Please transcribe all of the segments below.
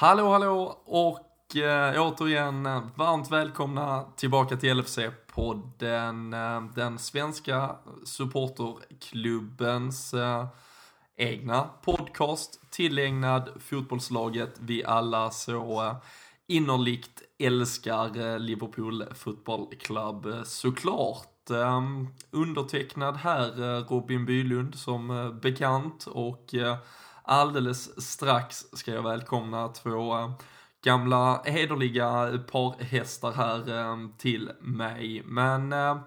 Hallå hallå och eh, återigen eh, varmt välkomna tillbaka till LFC-podden. Eh, den svenska supporterklubbens eh, egna podcast tillägnad fotbollslaget vi alla så eh, innerligt älskar eh, Liverpool Football Club eh, såklart. Eh, undertecknad här eh, Robin Bylund som eh, bekant och eh, alldeles strax ska jag välkomna två eh, gamla hederliga parhästar här eh, till mig. Men eh,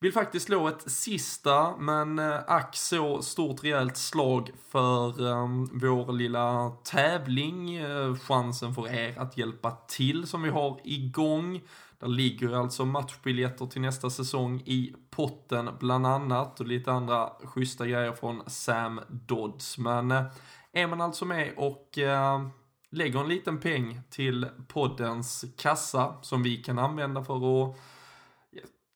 vill faktiskt slå ett sista, men ack så stort rejält slag för um, vår lilla tävling. Chansen för er att hjälpa till som vi har igång. Där ligger alltså matchbiljetter till nästa säsong i potten bland annat och lite andra schyssta grejer från Sam Dodds. Men eh, är man alltså med och eh, lägger en liten peng till poddens kassa som vi kan använda för att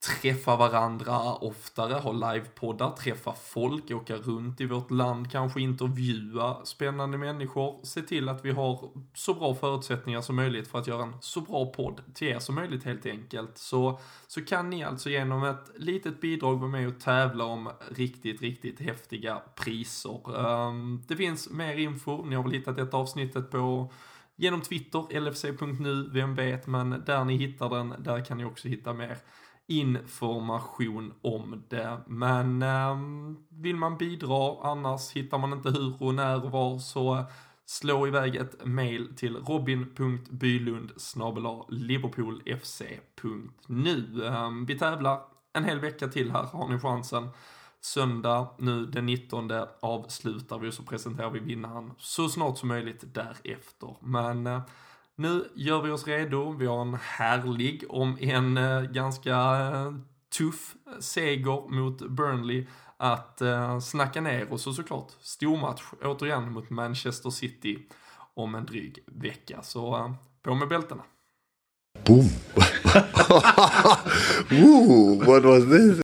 träffa varandra oftare, ha livepoddar, träffa folk, åka runt i vårt land, kanske intervjua spännande människor, se till att vi har så bra förutsättningar som möjligt för att göra en så bra podd till er som möjligt helt enkelt. Så, så kan ni alltså genom ett litet bidrag vara med och tävla om riktigt, riktigt häftiga priser. Um, det finns mer info, ni har väl hittat detta avsnittet på genom Twitter, lfc.nu, vem vet, men där ni hittar den, där kan ni också hitta mer information om det. Men eh, vill man bidra annars hittar man inte hur och när och var så eh, slå iväg ett mail till robin.bylund liverpoolfc.nu. Eh, vi tävlar en hel vecka till här har ni chansen. Söndag nu den 19 avslutar vi och så presenterar vi vinnaren så snart som möjligt därefter. Men eh, nu gör vi oss redo. Vi har en härlig, om en eh, ganska eh, tuff seger mot Burnley att eh, snacka ner oss och såklart stormatch återigen mot Manchester City om en dryg vecka. Så eh, på med bältena. Boom! Ooh, what was this?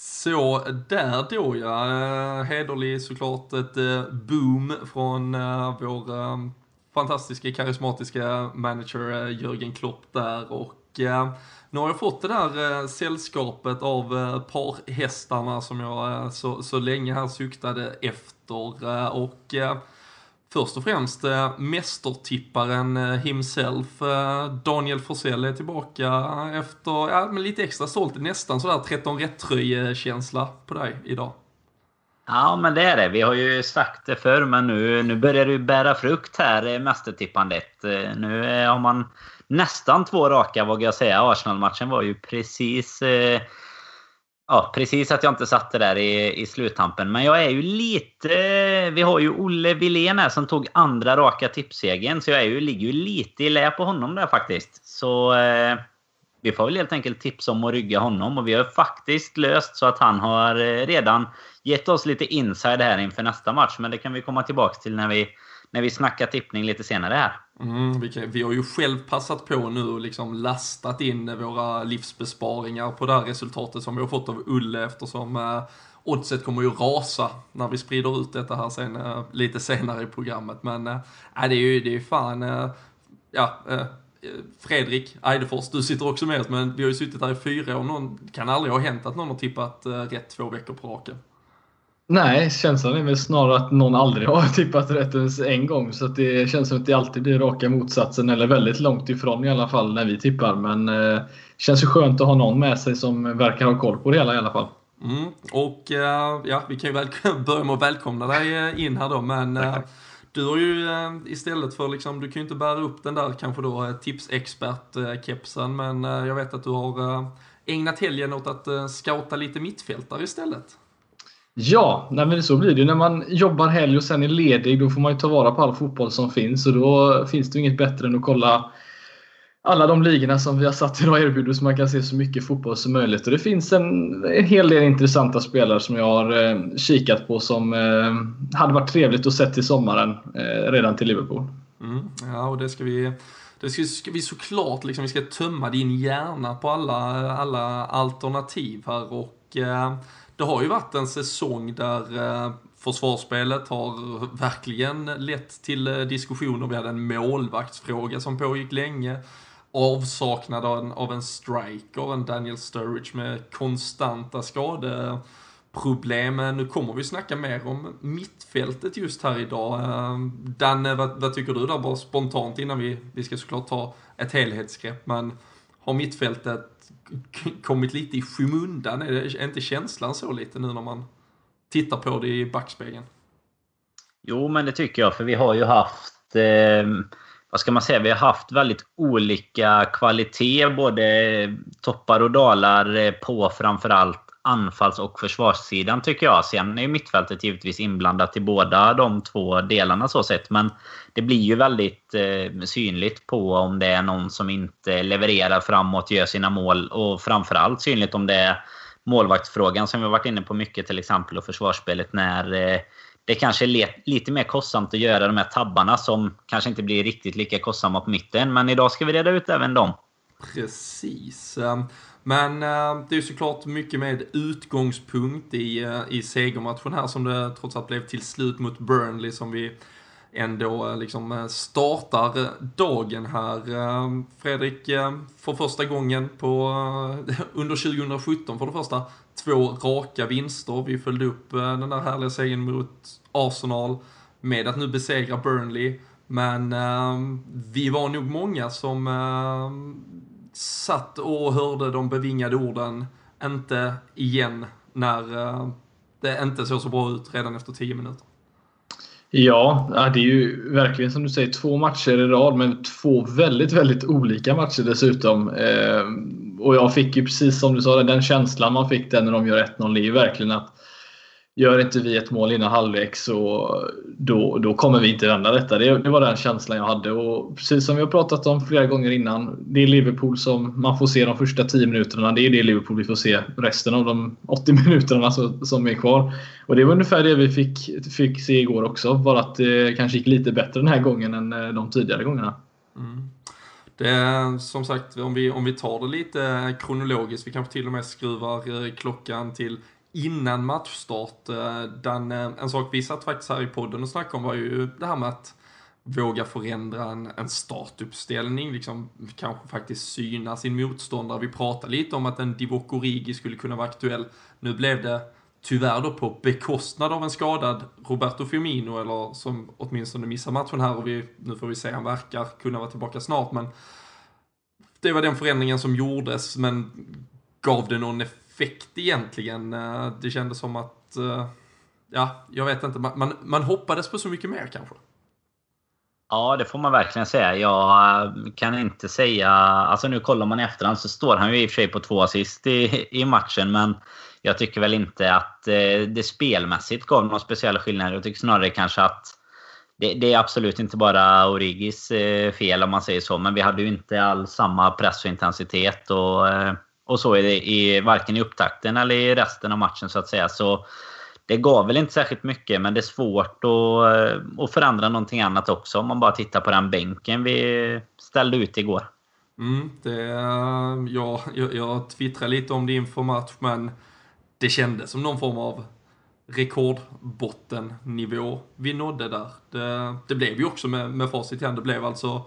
Så där då ja, hederlig såklart ett boom från vår fantastiska karismatiska manager eh, Jörgen Klopp där och eh, nu har jag fått det där eh, sällskapet av parhästarna som jag så, så länge här suktade efter och Först och främst mästertipparen himself, Daniel Forsell är tillbaka efter, ja men lite extra stolt, nästan sådär 13 rätt-känsla på dig idag. Ja, men det är det. Vi har ju sagt det förr, men nu, nu börjar det ju bära frukt här, eh, mästertippandet. Eh, nu eh, har man nästan två raka, vågar jag säga. Arsenal-matchen var ju precis... Ja, precis att jag inte satte där i, i sluttampen. Men jag är ju lite... Vi har ju Olle Wilén här som tog andra raka tipssegern. Så jag är ju, ligger ju lite i lä på honom där faktiskt. Så... Eh, vi får väl helt enkelt tipsa om att rygga honom. Och vi har faktiskt löst så att han har redan gett oss lite inside här inför nästa match. Men det kan vi komma tillbaka till när vi, när vi snackar tippning lite senare här. Mm, vi, kan, vi har ju själv passat på nu och liksom lastat in våra livsbesparingar på det här resultatet som vi har fått av Ulle eftersom eh, oddset kommer ju rasa när vi sprider ut detta här sen, eh, lite senare i programmet. Men eh, äh, det är ju det är fan, eh, ja, eh, Fredrik Eidefors, du sitter också med oss, men vi har ju suttit här i fyra år. Någon, det kan aldrig ha hänt att någon har tippat eh, rätt två veckor på raken. Nej, känslan är väl snarare att någon aldrig har tippat rätt ens en gång. Så det känns som att det alltid blir raka motsatsen, eller väldigt långt ifrån i alla fall när vi tippar. Men det eh, känns ju skönt att ha någon med sig som verkar ha koll på det hela i alla fall. Mm, och eh, ja, vi kan ju väl, börja med att välkomna dig eh, in här då, men eh, du har ju eh, istället för liksom, du kan ju inte bära upp den där kanske då eh, tipsexpert-kepsen, men jag vet att du har ägnat helgen åt att scouta lite mittfältare istället. Ja, nej men så blir det ju. När man jobbar helg och sen är ledig då får man ju ta vara på all fotboll som finns. Och då finns det ju inget bättre än att kolla alla de ligorna som vi har satt idag erbjuder så man kan se så mycket fotboll som möjligt. Och det finns en, en hel del intressanta spelare som jag har eh, kikat på som eh, hade varit trevligt att se till sommaren eh, redan till Liverpool. Mm, ja, och det ska vi det ska, ska vi såklart liksom, vi ska tömma din hjärna på alla, alla alternativ här och eh, det har ju varit en säsong där eh, Försvarsspelet har verkligen lett till eh, diskussioner. Vi hade en målvaktsfråga som pågick länge. Avsaknaden av en striker, en Daniel Sturridge med konstanta skadeproblem. Nu kommer vi snacka mer om mittfältet just här idag. Eh, Danne, vad, vad tycker du där bara spontant innan vi, vi ska såklart ta ett helhetsgrepp. Men har mittfältet kommit lite i skymundan? Är, det, är inte känslan så lite nu när man tittar på det i backspegeln? Jo, men det tycker jag. För vi har ju haft... Eh, vad ska man säga? Vi har haft väldigt olika kvalitet. Både toppar och dalar eh, på framförallt anfalls och försvarssidan tycker jag. Sen är mittfältet givetvis inblandat i båda de två delarna så sett. Men det blir ju väldigt eh, synligt på om det är någon som inte levererar framåt, gör sina mål. Och framförallt synligt om det är målvaktsfrågan som vi har varit inne på mycket till exempel och försvarsspelet när eh, det kanske är lite mer kostsamt att göra de här tabbarna som kanske inte blir riktigt lika kostsamma på mitten. Men idag ska vi reda ut även dem. Precis. Ehm, men eh, det är ju såklart mycket med utgångspunkt i, eh, i segermatchen här som det trots allt blev till slut mot Burnley som vi ändå eh, liksom eh, startar dagen här. Eh, Fredrik, eh, för första gången på, under 2017 för det första, två raka vinster. Vi följde upp den där härliga segern mot Arsenal med att nu besegra Burnley. Men vi var nog många som satt och hörde de bevingade orden, inte igen, när eh, det inte såg så bra ut redan efter 10 minuter. Ja, det är ju verkligen som du säger två matcher i rad, men två väldigt, väldigt olika matcher dessutom. Eh, och jag fick ju precis som du sa, den känslan man fick där när de gör 1-0 är ju verkligen att Gör inte vi ett mål innan halvlek så då, då kommer vi inte vända detta. Det, det, var den känslan jag hade. Och precis som vi har pratat om flera gånger innan. Det är Liverpool som man får se de första 10 minuterna. Det är det Liverpool vi får se resten av de 80 minuterna som är kvar. Och det var ungefär det vi fick, fick se igår också. Bara att det kanske gick lite bättre den här gången än eh, de tidigare gångerna. Mm. Det är som sagt, om vi, om vi tar det lite kronologiskt, vi kanske till och med skruvar eh, klockan till innan matchstart. Eh, den, eh, en sak vi satt faktiskt här i podden och snackade om var ju det här med att våga förändra en, en startuppställning, liksom kanske faktiskt syna sin motståndare. Vi pratade lite om att en Divock Origi skulle kunna vara aktuell. Nu blev det tyvärr då på bekostnad av en skadad Roberto Firmino, eller som åtminstone missar matchen här och vi, nu får vi se, han verkar kunna vara tillbaka snart, men det var den förändringen som gjordes, men gav det någon effekt effekt egentligen. Eh, det kändes som att, eh, ja, jag vet inte, man, man hoppades på så mycket mer kanske. Ja, det får man verkligen säga. Jag eh, kan inte säga... Alltså nu kollar man i efterhand så står han ju i och för sig på två assist i, i matchen. Men jag tycker väl inte att det spelmässigt gav någon speciell skillnad. Jag tycker snarare kanske att det, det, är absolut inte bara Origis fel om man säger så. Men vi hade ju inte all samma press och intensitet. Och och så i, i, varken i upptakten eller i resten av matchen så att säga. Så det gav väl inte särskilt mycket, men det är svårt att, eh, att förändra någonting annat också om man bara tittar på den bänken vi ställde ut igår. Mm, det, eh, ja, jag, jag twittrade lite om det inför match, men det kändes som någon form av rekordbottennivå vi nådde där. Det, det blev ju också med, med facit i hand, det blev alltså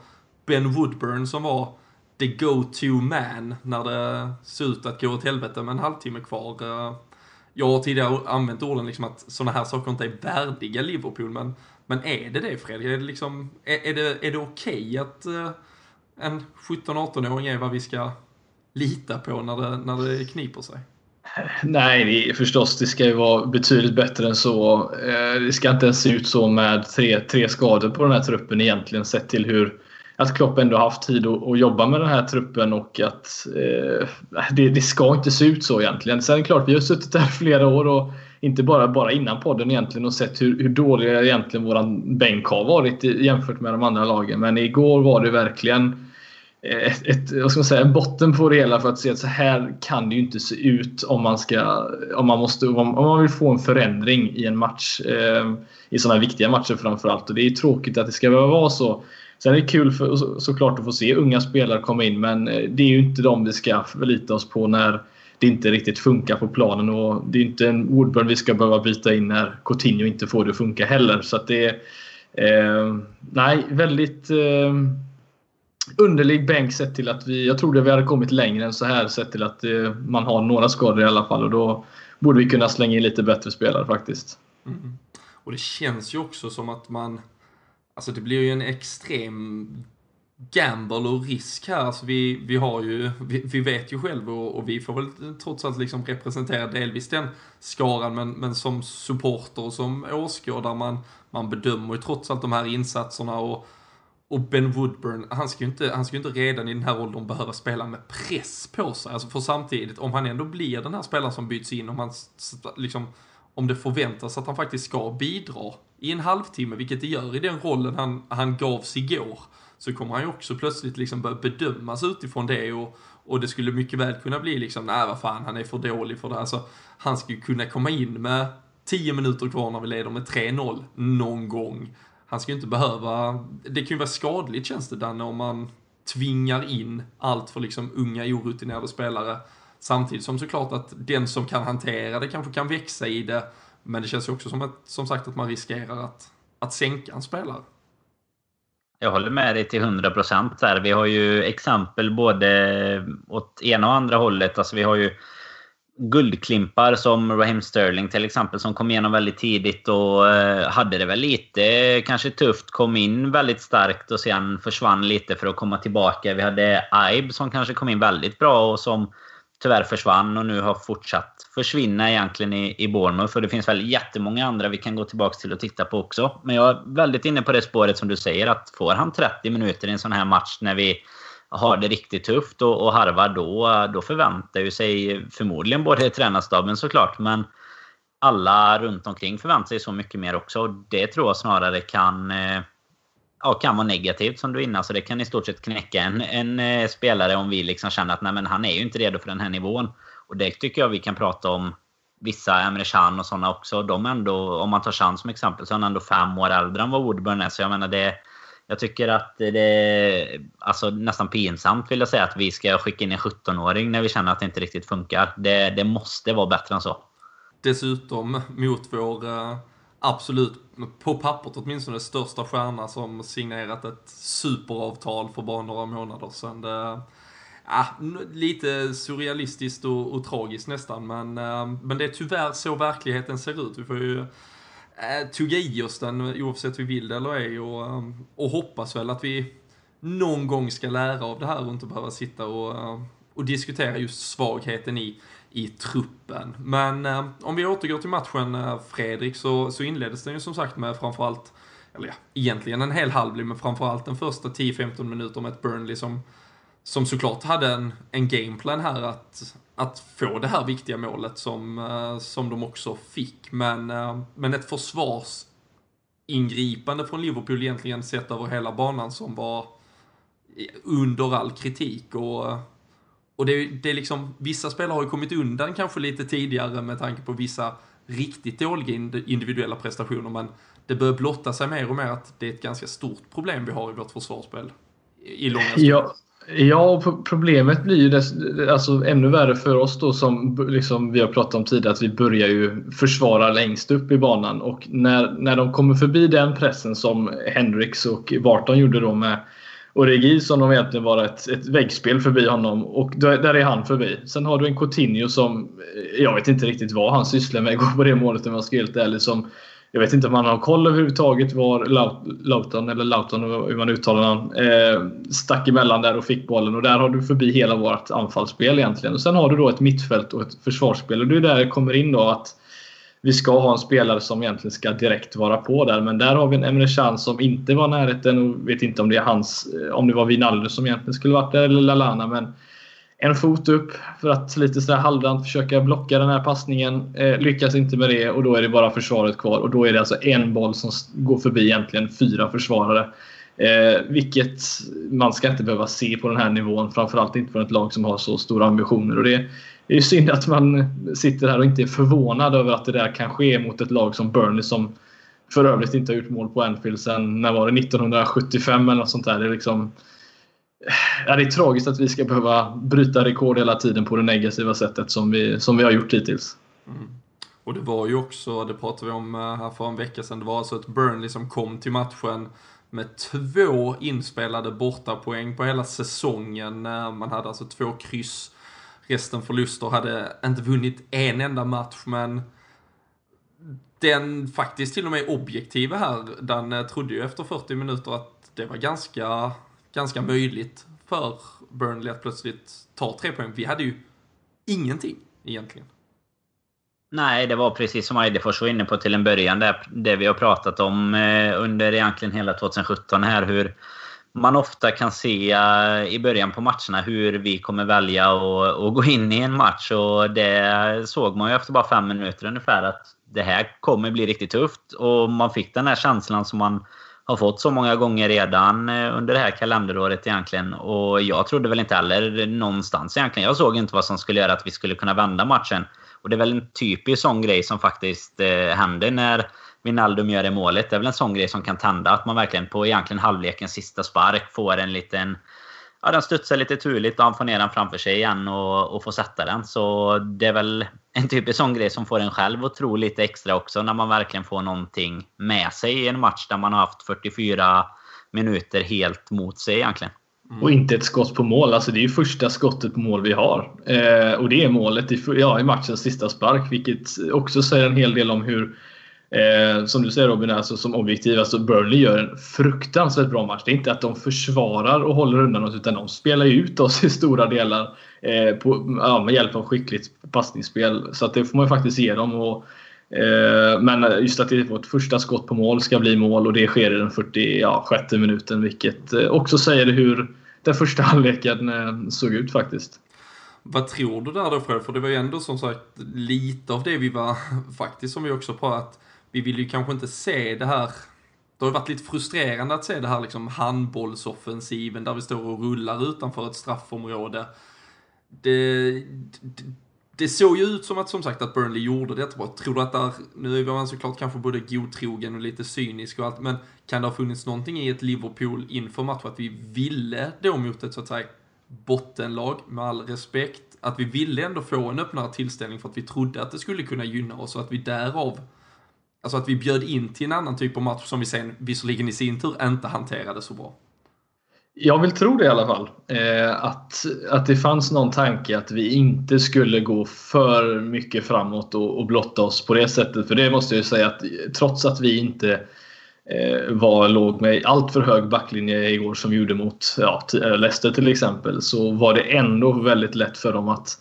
Ben Woodburn som var the go-to man när det ser ut att gå åt helvete med en halvtimme kvar. Eh, jag har tidigare använt orden liksom att sådana här saker inte är värdiga Liverpool, men, men är det det Fredrik? Är det, liksom, är, är det, är det okej okay att eh, en 17-18-åring är vad vi ska lita på när det, när det kniper sig? Nej, det, förstås. Det ska ju vara betydligt bättre än så. Eh, det ska inte ens se ut så med tre, tre skador på den här truppen egentligen sett till hur att Klopp ändå haft tid att, att jobba med den här truppen och att eh, det, det, ska inte se ut så egentligen. Sen är det klart, vi har suttit där flera år och inte bara, bara innan podden egentligen och sett hur, hur dåliga egentligen våran bänk har varit jämfört med de andra lagen. Men igår var det verkligen eh, ett, ett, vad ska man säga, en botten på det hela för att se att så här kan det ju inte se ut om man, ska, om man, måste, om man vill få en förändring i en match. Eh, I sådana här viktiga matcher framförallt. Och det är tråkigt att det ska behöva vara så. Sen är det kul för, så, såklart att få se unga spelare komma in men eh, det är ju inte de vi ska förlita oss på när, det inte riktigt funkar på planen. Och det är inte en Woodburn vi ska behöva byta in när Coutinho inte får det att funka heller. Så att det är eh, nej, väldigt eh, underlig bänk sett till att vi, jag trodde vi hade kommit längre än så här sett till att eh, man har några skador i alla fall. Och då borde vi kunna slänga in lite bättre spelare faktiskt. Mm. mm. Och det känns ju också som att man, alltså det blir ju en extrem gamble och risk här. Alltså vi, vi har ju, vi, vi vet ju själva och, och, vi får väl trots allt liksom representera delvis den skaran, men, men som supporter och som åskådare, man, man bedömer ju trots allt de här insatserna och, och Ben Woodburn, han ska ju inte, han ska ju inte redan i den här åldern behöva spela med press på sig. Alltså för samtidigt, om han ändå blir den här spelaren som byts in, om han liksom, om det förväntas att han faktiskt ska bidra i en halvtimme, vilket det gör i den rollen han, han gavs igår, så kommer han ju också plötsligt liksom börja bedömas utifrån det och, och det skulle mycket väl kunna bli liksom, nej vad fan, han är för dålig för det. Alltså, han ska ju kunna komma in med 10 minuter kvar när vi leder med 3-0 någon gång. Han ska ju inte behöva, det kan ju vara skadligt känns det Danne om man tvingar in allt för liksom unga orutinerade spelare. Samtidigt som såklart att den som kan hantera det kanske kan växa i det. Men det känns ju också som, att, som sagt att man riskerar att, att sänka en spelare. Jag håller med dig till 100 procent. Vi har ju exempel både åt ena och andra hållet. Alltså vi har ju guldklimpar som Raheem Sterling till exempel som kom igenom väldigt tidigt och eh, hade det väl lite kanske tufft. Kom in väldigt starkt och sen försvann lite för att komma tillbaka. Vi hade Ibe som kanske kom in väldigt bra och som tyvärr försvann och nu har fortsatt försvinna egentligen i, i Bournemouth. Och det finns väl jättemånga andra vi kan gå tillbaka till och titta på också. Men jag är väldigt inne på det spåret som du säger att får han 30 minuter i en sån här match när vi har det riktigt tufft och, och harvar då, då förväntar ju sig förmodligen både tränarstaben såklart men alla runt omkring förväntar sig så mycket mer också. Och det tror jag snarare kan eh, ja, kan vara negativt som du innan. Så alltså det kan i stort sett knäcka en, en eh, spelare om vi liksom känner att nej, men han är ju inte redo för den här nivån. Och det tycker jag vi kan prata om vissa, Emre Can och sådana också. De ändå, om man tar Can som exempel, så är han ändå fem år äldre än vad Woodburn är. Så jag menar det... Jag tycker att det är alltså, nästan pinsamt vill jag säga att vi ska skicka in en 17-åring när vi känner att det inte riktigt funkar. Det, det måste vara bättre än så. Dessutom mot vår eh, absolut, på pappret åtminstone, största stjärna som signerat ett superavtal för bara några månader sedan. Det, ja, lite surrealistiskt och, och tragiskt nästan, men, eh, men det är tyvärr så verkligheten ser ut. Vi får ju uh, tugga i oss den oavsett vi vill det eller ej och, eh, och hoppas väl att vi någon gång ska lära av det här och inte behöva sitta och, och diskutera just svagheten i i truppen. Men eh, om vi återgår till matchen eh, Fredrik så, så inleddes den ju som sagt med framförallt, eller ja, egentligen en hel halvlek, men framförallt den första 10-15 minuter med ett Burnley som, som såklart hade en, en gameplan här att, att få det här viktiga målet som, eh, som de också fick. Men, eh, men ett försvarsingripande från Liverpool egentligen sett över hela banan som var under all kritik och eh, och det, det är liksom, vissa spelare har ju kommit undan kanske lite tidigare med tanke på vissa riktigt dåliga individuella prestationer, men det börjar blotta sig mer och mer att det är ett ganska stort problem vi har i vårt försvarsspel. I långa ja, ja, och problemet blir ju dess, alltså, ännu värre för oss då som liksom, vi har pratat om tidigare, att vi börjar ju försvara längst upp i banan. Och när, när de kommer förbi den pressen som Hendrix och Barton gjorde då med Origi som de egentligen var ett, ett väggspel förbi honom och där är han förbi. Sen har du en Coutinho som eh, jag vet inte riktigt vad han sysslar med igår på det målet om jag ska vara helt ärlig. Som, jag vet inte om han har koll överhuvudtaget var Lauton, eller Lauton hur man uttalar honom, eh, stack emellan där och fick bollen. Och där har du förbi hela vårt anfallsspel egentligen. Och sen har du då ett mittfält och ett försvarsspel. Och det är där det kommer in då att vi ska ha en spelare som egentligen ska direkt vara på där. Men där har vi en Emre Can som inte var närheten och vet inte om det är hans, eh, om det var Wijnaldum som egentligen skulle varit där eller Lalana. Men en fot upp för att lite sådär halvdant försöka blocka den här passningen. Eh, lyckas inte med det och då är det bara försvaret kvar. Och då är det alltså en boll som går förbi egentligen fyra försvarare. Eh, vilket man ska inte behöva se på den här nivån. Framförallt inte för ett lag som har så stora ambitioner. Och det, det är synd att man sitter här och inte är förvånad över att det där kan ske mot ett lag som Burnley som för övrigt inte har gjort mål på Anfield sen när var det 1975 eller något sånt där. Det är liksom, Ja, det är tragiskt att vi ska behöva bryta rekord hela tiden på det negativa sättet som vi, som vi har gjort hittills. Mm. Och det var ju också, det pratade vi om eh, här för en vecka sedan, det var alltså ett Burnley som kom till matchen med två inspelade bortapoäng på hela säsongen. Man hade alltså två kryss, resten förluster, hade inte vunnit en enda match, men den faktiskt till och med objektiva här, den eh, trodde ju efter 40 minuter att det var ganska, ganska möjligt för Burnley att plötsligt ta tre poäng. Vi hade ju ingenting egentligen. Nej, det var precis som Eidefors var inne på till en början. Det, det vi har pratat om eh, under egentligen hela 2017 här. Hur man ofta kan se eh, i början på matcherna hur vi kommer välja att gå in i en match. Och det såg man ju efter bara fem minuter ungefär att det här kommer bli riktigt tufft. Och man fick den här känslan som man har fått så många gånger redan eh, under det här kalenderåret egentligen. Och jag trodde väl inte heller någonstans egentligen. Jag såg inte vad som skulle göra att vi skulle kunna vända matchen. Och det är väl en typisk sån grej som faktiskt eh, händer när Wijnaldum gör det målet. Det är väl en sån grej som kan tända. Att man verkligen på egentligen halvlekens sista spark får en liten... Ja, den studsar lite turligt och han får ner den framför sig igen och, och får sätta den. Så det är väl en typisk sån grej som får en själv att tro lite extra också. När man verkligen får någonting med sig i en match där man har haft 44 minuter helt mot sig egentligen. Mm. Och inte ett skott på mål. Alltså det är ju första skottet på mål vi har. Eh, och det är målet i, ja, i matchens sista spark. Vilket också säger en hel del om hur, eh, som du säger Robin, alltså, som objektiv, alltså Burnley gör en fruktansvärt bra match. Det är inte att de försvarar och håller undan oss, utan de spelar ut oss i stora delar eh, på, ja, med hjälp av skickligt passningsspel. Så att det får man ju faktiskt ge dem. Och, eh, men just att det vårt första skott på mål ska bli mål och det sker i den 46 ja, minuten. Vilket eh, också säger hur den första halvleken eh, såg ut faktiskt. Vad tror du där då Fred? För det var ju ändå som sagt lite av det vi var, faktiskt som vi också pratat, vi vill ju kanske inte se det här det har varit lite frustrerande att se det här liksom handbollsoffensiven där vi står och rullar utanför ett straffområde. Det, det, det såg ju ut som att, som sagt, att Burnley gjorde det jättebra. Tror du att där, nu var man såklart kanske både godtrogen och lite cynisk och allt, men kan det ha funnits någonting i ett Liverpool inför matchen att vi ville då mot ett så att säga bottenlag, med all respekt, att vi ville ändå få en öppnare tillställning för att vi trodde att det skulle kunna gynna oss och att vi därav Alltså att vi bjöd in till en annan typ av match som vi sen visserligen i sin tur inte hanterade så bra. Jag vill tro det i alla fall. Eh, att, att det fanns någon tanke att vi inte skulle gå för mycket framåt och, och blotta oss på det sättet. För det måste jag säga att trots att vi inte eh, var, låg med allt för hög backlinje igår som vi gjorde mot ja, eh, Leicester till exempel så var det ändå väldigt lätt för dem att,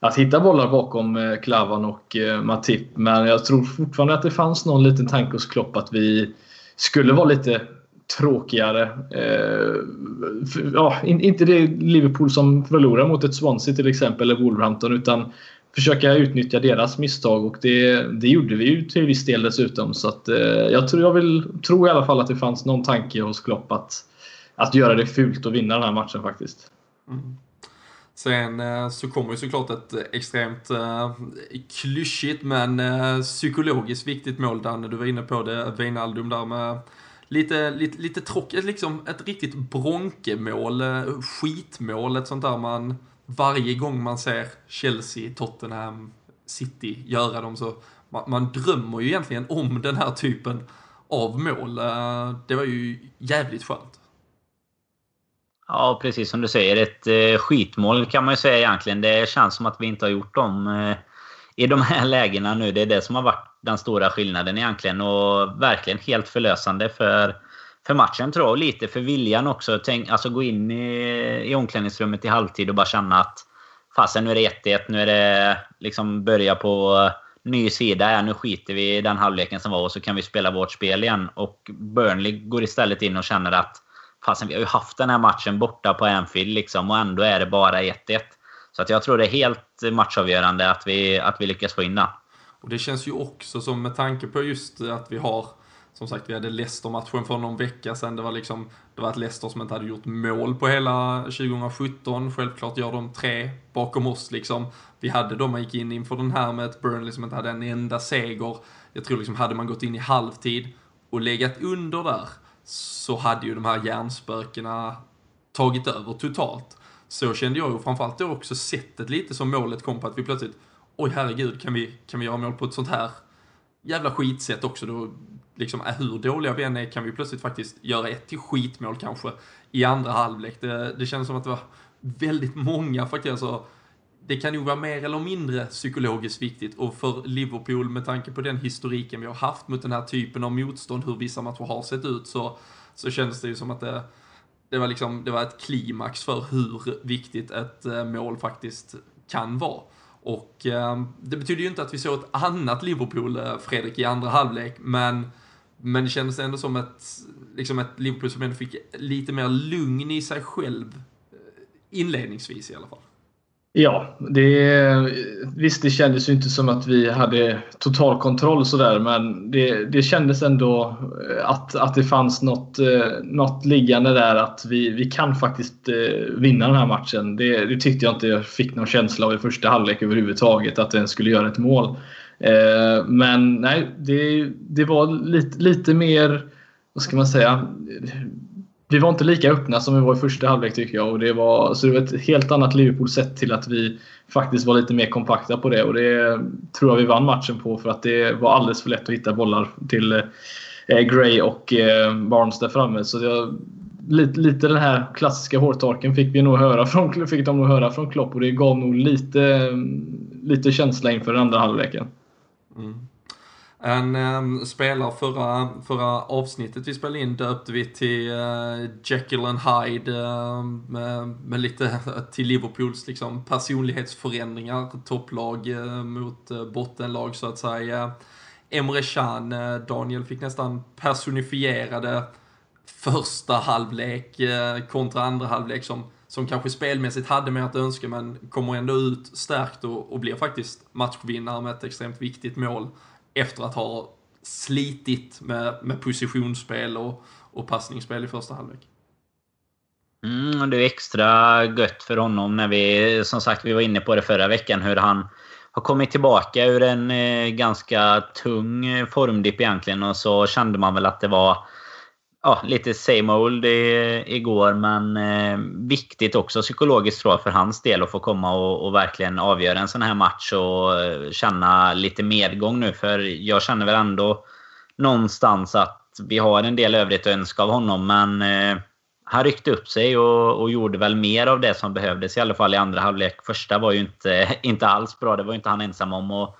att hitta bollar bakom eh, Klavan och eh, Matip. Men jag tror fortfarande att det fanns någon liten tanke hos Klopp att vi skulle vara lite tråkigare. Eh, ja, inte det Liverpool som förlorar mot ett Swansea till exempel, eller Wolverhampton, utan försöka utnyttja deras misstag och det, det gjorde vi ju till viss del dessutom. Så att, jag, tror, jag vill, tror i alla fall att det fanns någon tanke hos Klopp att, att göra det fult och vinna den här matchen faktiskt. Mm. Sen eh, så kommer ju såklart ett eh, extremt eh, klyschigt men eh, psykologiskt viktigt mål Danne, du var inne på det, Wijnaldum där med lite, lite, lite tråkigt, liksom ett riktigt bronkemål, eh, skitmål, ett sånt där man varje gång man ser Chelsea, Tottenham, City göra dem så man, man drömmer ju egentligen om den här typen av mål. Det var ju jävligt skönt. Ja, precis som du säger. Ett eh, skitmål kan man ju säga egentligen. Det känns som att vi inte har gjort dem eh, i de här lägena nu. Det är det som har varit den stora skillnaden egentligen. Och verkligen helt förlösande för, för matchen tror jag. Och lite för viljan också. Tänk, alltså gå in i, i omklädningsrummet i halvtid och bara känna att fasen nu är det 1-1. Nu är det liksom börja på ny sida. Ja, nu skiter vi i den halvleken som var och så kan vi spela vårt spel igen. Och Burnley går istället in och känner att fasen vi har ju haft den här matchen borta på Anfield liksom och ändå är det bara 1-1. Så att jag tror det är helt matchavgörande att vi, att vi lyckas få in den. Och det känns ju också som med tanke på just att vi har som sagt, vi hade Leicester-matchen för någon vecka sedan. Det var liksom, det var ett Leicester som inte hade gjort mål på hela 2017. Självklart gör de tre bakom oss liksom. Vi hade dem, man gick in inför den här med ett Burnley som inte hade en enda seger. Jag tror liksom, hade man gått in i halvtid och legat under där så hade ju de här hjärnspökena tagit över totalt. Så kände jag ju framförallt då också sättet lite som målet kom på att vi plötsligt, oj herregud, kan vi, kan vi göra mål på ett sånt här jävla skitsätt också då? Liksom, äh, hur dåliga vi än är kan vi plötsligt faktiskt göra ett till skitmål kanske i andra halvlek. Det, det kändes som att det var väldigt många faktorer. Alltså, det kan ju vara mer eller mindre psykologiskt viktigt och för Liverpool med tanke på den historiken vi har haft mot den här typen av motstånd, hur vissa matcher har sett ut, så, så kändes det ju som att det, det var liksom, det var ett klimax för hur viktigt ett eh, mål faktiskt kan vara. Och eh, det betyder ju inte att vi såg ett annat Liverpool, eh, Fredrik, i andra halvlek, men, men det kändes ändå som ett, liksom ett Liverpool som ändå fick lite mer lugn i sig själv eh, inledningsvis i alla fall. Ja, det, visst det kändes ju inte som att vi hade total kontroll sådär men det, det kändes ändå eh, att, att det fanns något, eh, något liggande där att vi, vi kan faktiskt eh, vinna den här matchen. Det, det tyckte jag inte jag fick någon känsla av i första halvlek överhuvudtaget att den skulle göra ett mål. Men nej, det, det var lite, lite mer, vad ska man säga, vi var inte lika öppna som vi var i första halvlek tycker jag. Och det var, så det var ett helt annat Liverpool sett till att vi faktiskt var lite mer kompakta på det. Och det tror jag vi vann matchen på för att det var alldeles för lätt att hitta bollar till eh, Gray och eh, Barnes där framme. Så jag, lite, lite den här klassiska hårtorken fick, vi nog höra från, fick de nog höra från Klopp och det gav nog lite, lite känsla inför den andra halvleken. Mm. En eh, spelare förra, förra avsnittet vi spelade in döpte vi till eh, Jekyll and Hyde eh, med, med, lite till Liverpools liksom, personlighetsförändringar, topplag eh, mot eh, bottenlag så att säga. Emre Can, eh, Daniel fick nästan personifierade första halvlek eh, kontra andra halvlek som, som kanske spelmässigt hade mer att önska men kommer ändå ut stärkt och, och blir faktiskt matchvinnare med ett extremt viktigt mål efter att ha slitit med, med positionsspel och, och passningsspel i första halvlek. Mm, det är extra gött för honom när vi, som sagt, vi var inne på det förra veckan, hur han har kommit tillbaka ur en eh, ganska tung eh, formdipp egentligen och så kände man väl att det var ja, lite same old i, igår, men eh, viktigt också psykologiskt tror jag för hans del att få komma och, och, verkligen avgöra en sån här match och eh, känna lite medgång nu. För jag känner väl ändå någonstans att vi har en del övrigt att önska av honom, men eh, han ryckte upp sig och, och, gjorde väl mer av det som behövdes i alla fall i andra halvlek. Första var ju inte, inte alls bra, det var ju inte han ensam om. Och,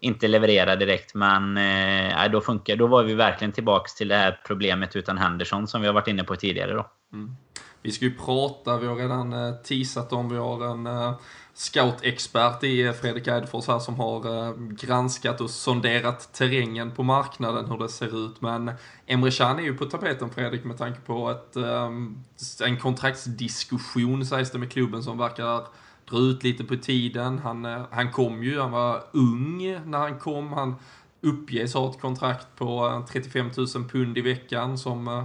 inte leverera direkt. Men eh, då, funkar, då var vi verkligen tillbaka till det här problemet utan Henderson som vi har varit inne på tidigare. Då. Mm. Vi ska ju prata, vi har redan eh, teasat om, vi har en eh, scoutexpert i eh, Fredrik Eidfors här som har eh, granskat och sonderat terrängen på marknaden, hur det ser ut. Men Emre Can är ju på tapeten Fredrik med tanke på ett, eh, en kontraktsdiskussion sägs det med klubben som verkar dra ut lite på tiden. Han, eh, han kom ju, han var ung när han kom. Han uppges ha ett kontrakt på eh, 35 000 pund i veckan som eh,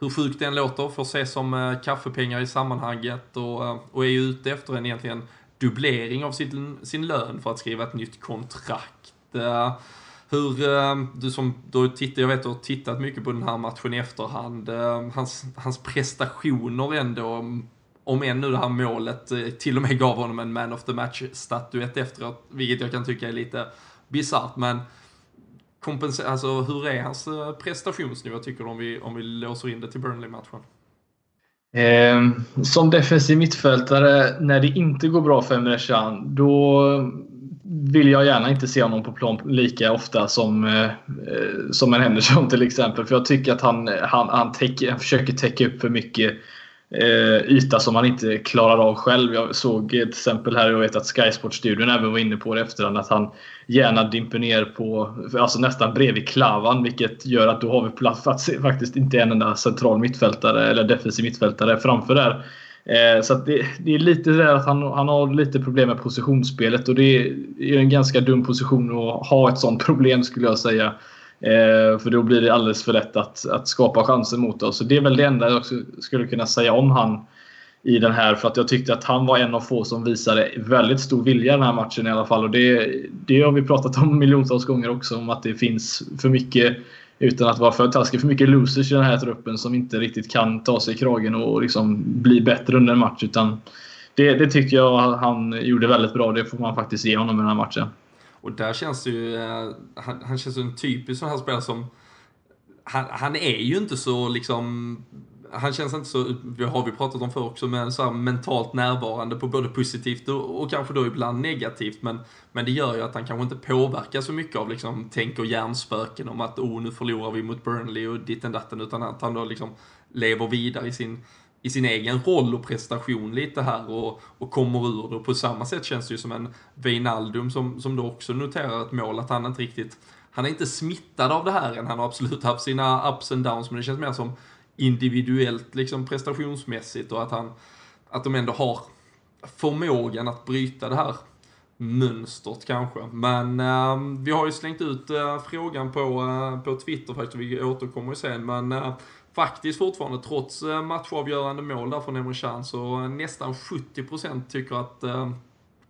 hur sjukt den låter får ses som kaffepengar i sammanhanget och, och är ju ute efter en egentligen dubblering av sin, sin lön för att skriva ett nytt kontrakt. Hur, du som, då tittar, jag vet du har tittat mycket på den här matchen i efterhand, hans, hans prestationer ändå om än nu det här målet eh, till och med gav honom en man of the match-statyett efteråt, vilket jag kan tycka är lite bisarrt, men kompenser alltså, hur är hans eh, prestationsnivå tycker du om vi, om vi låser in det till Burnley-matchen? Eh, som defensiv mittfältare, när det inte går bra för Emre Can, då vill jag gärna inte se honom på plan lika ofta som, eh, som en Henderson till exempel. För jag tycker att han, han, han, täck, han försöker täcka upp för mycket eh, yta som man inte klarar av själv. Jag såg ett exempel här, jag vet att Sky Sports-studion även var inne på det efterhand, att han gärna dimper ner på, alltså nästan bredvid Klavan, vilket gör att då har vi plats faktiskt inte en enda central mittfältare eller defensiv mittfältare framför där. Eh, så det, det, är lite där att han, han har lite problem med positionsspelet och det är en ganska dum position att ha ett sånt problem skulle jag säga. Eh, för då blir det alldeles för lätt att, att skapa chanser mot oss. Så det är väl det enda jag skulle kunna säga om han i den här. För att jag tyckte att han var en av få som visade väldigt stor vilja i den här matchen i alla fall. Och det, det har vi pratat om miljontals gånger också. Om att det finns för mycket Utan att vara för taskig. För mycket losers i den här truppen som inte riktigt kan ta sig i kragen och liksom bli bättre under en match. Utan det, det tycker jag han gjorde väldigt bra. Det får man faktiskt ge honom i den här matchen. Och där känns det ju, eh, han, han känns ju en typisk sån här spelare som, han, han är ju inte så liksom han känns inte så, det har vi pratat om förr också, men så mentalt närvarande på både positivt och, och, kanske då ibland negativt. Men, men det gör ju att han kanske inte påverkar så mycket av liksom tänk och hjärnspöken om att oh, nu förlorar vi mot Burnley och ditten datten, utan att han då liksom lever vidare i sin, i sin egen roll och prestation lite här och, och kommer ur det. Och på samma sätt känns det ju som en Wijnaldum som, som då också noterar ett mål, att han inte riktigt, han är inte smittad av det här än. Han har absolut haft sina ups and downs, men det känns mer som individuellt liksom prestationsmässigt och att han, att de ändå har förmågan att bryta det här mönstret kanske. Men eh, vi har ju slängt ut eh, frågan på, eh, på Twitter faktiskt, vi återkommer ju sen, men eh, faktiskt fortfarande trots eh, matchavgörande mål där från Emre Can så eh, nästan 70% tycker att eh,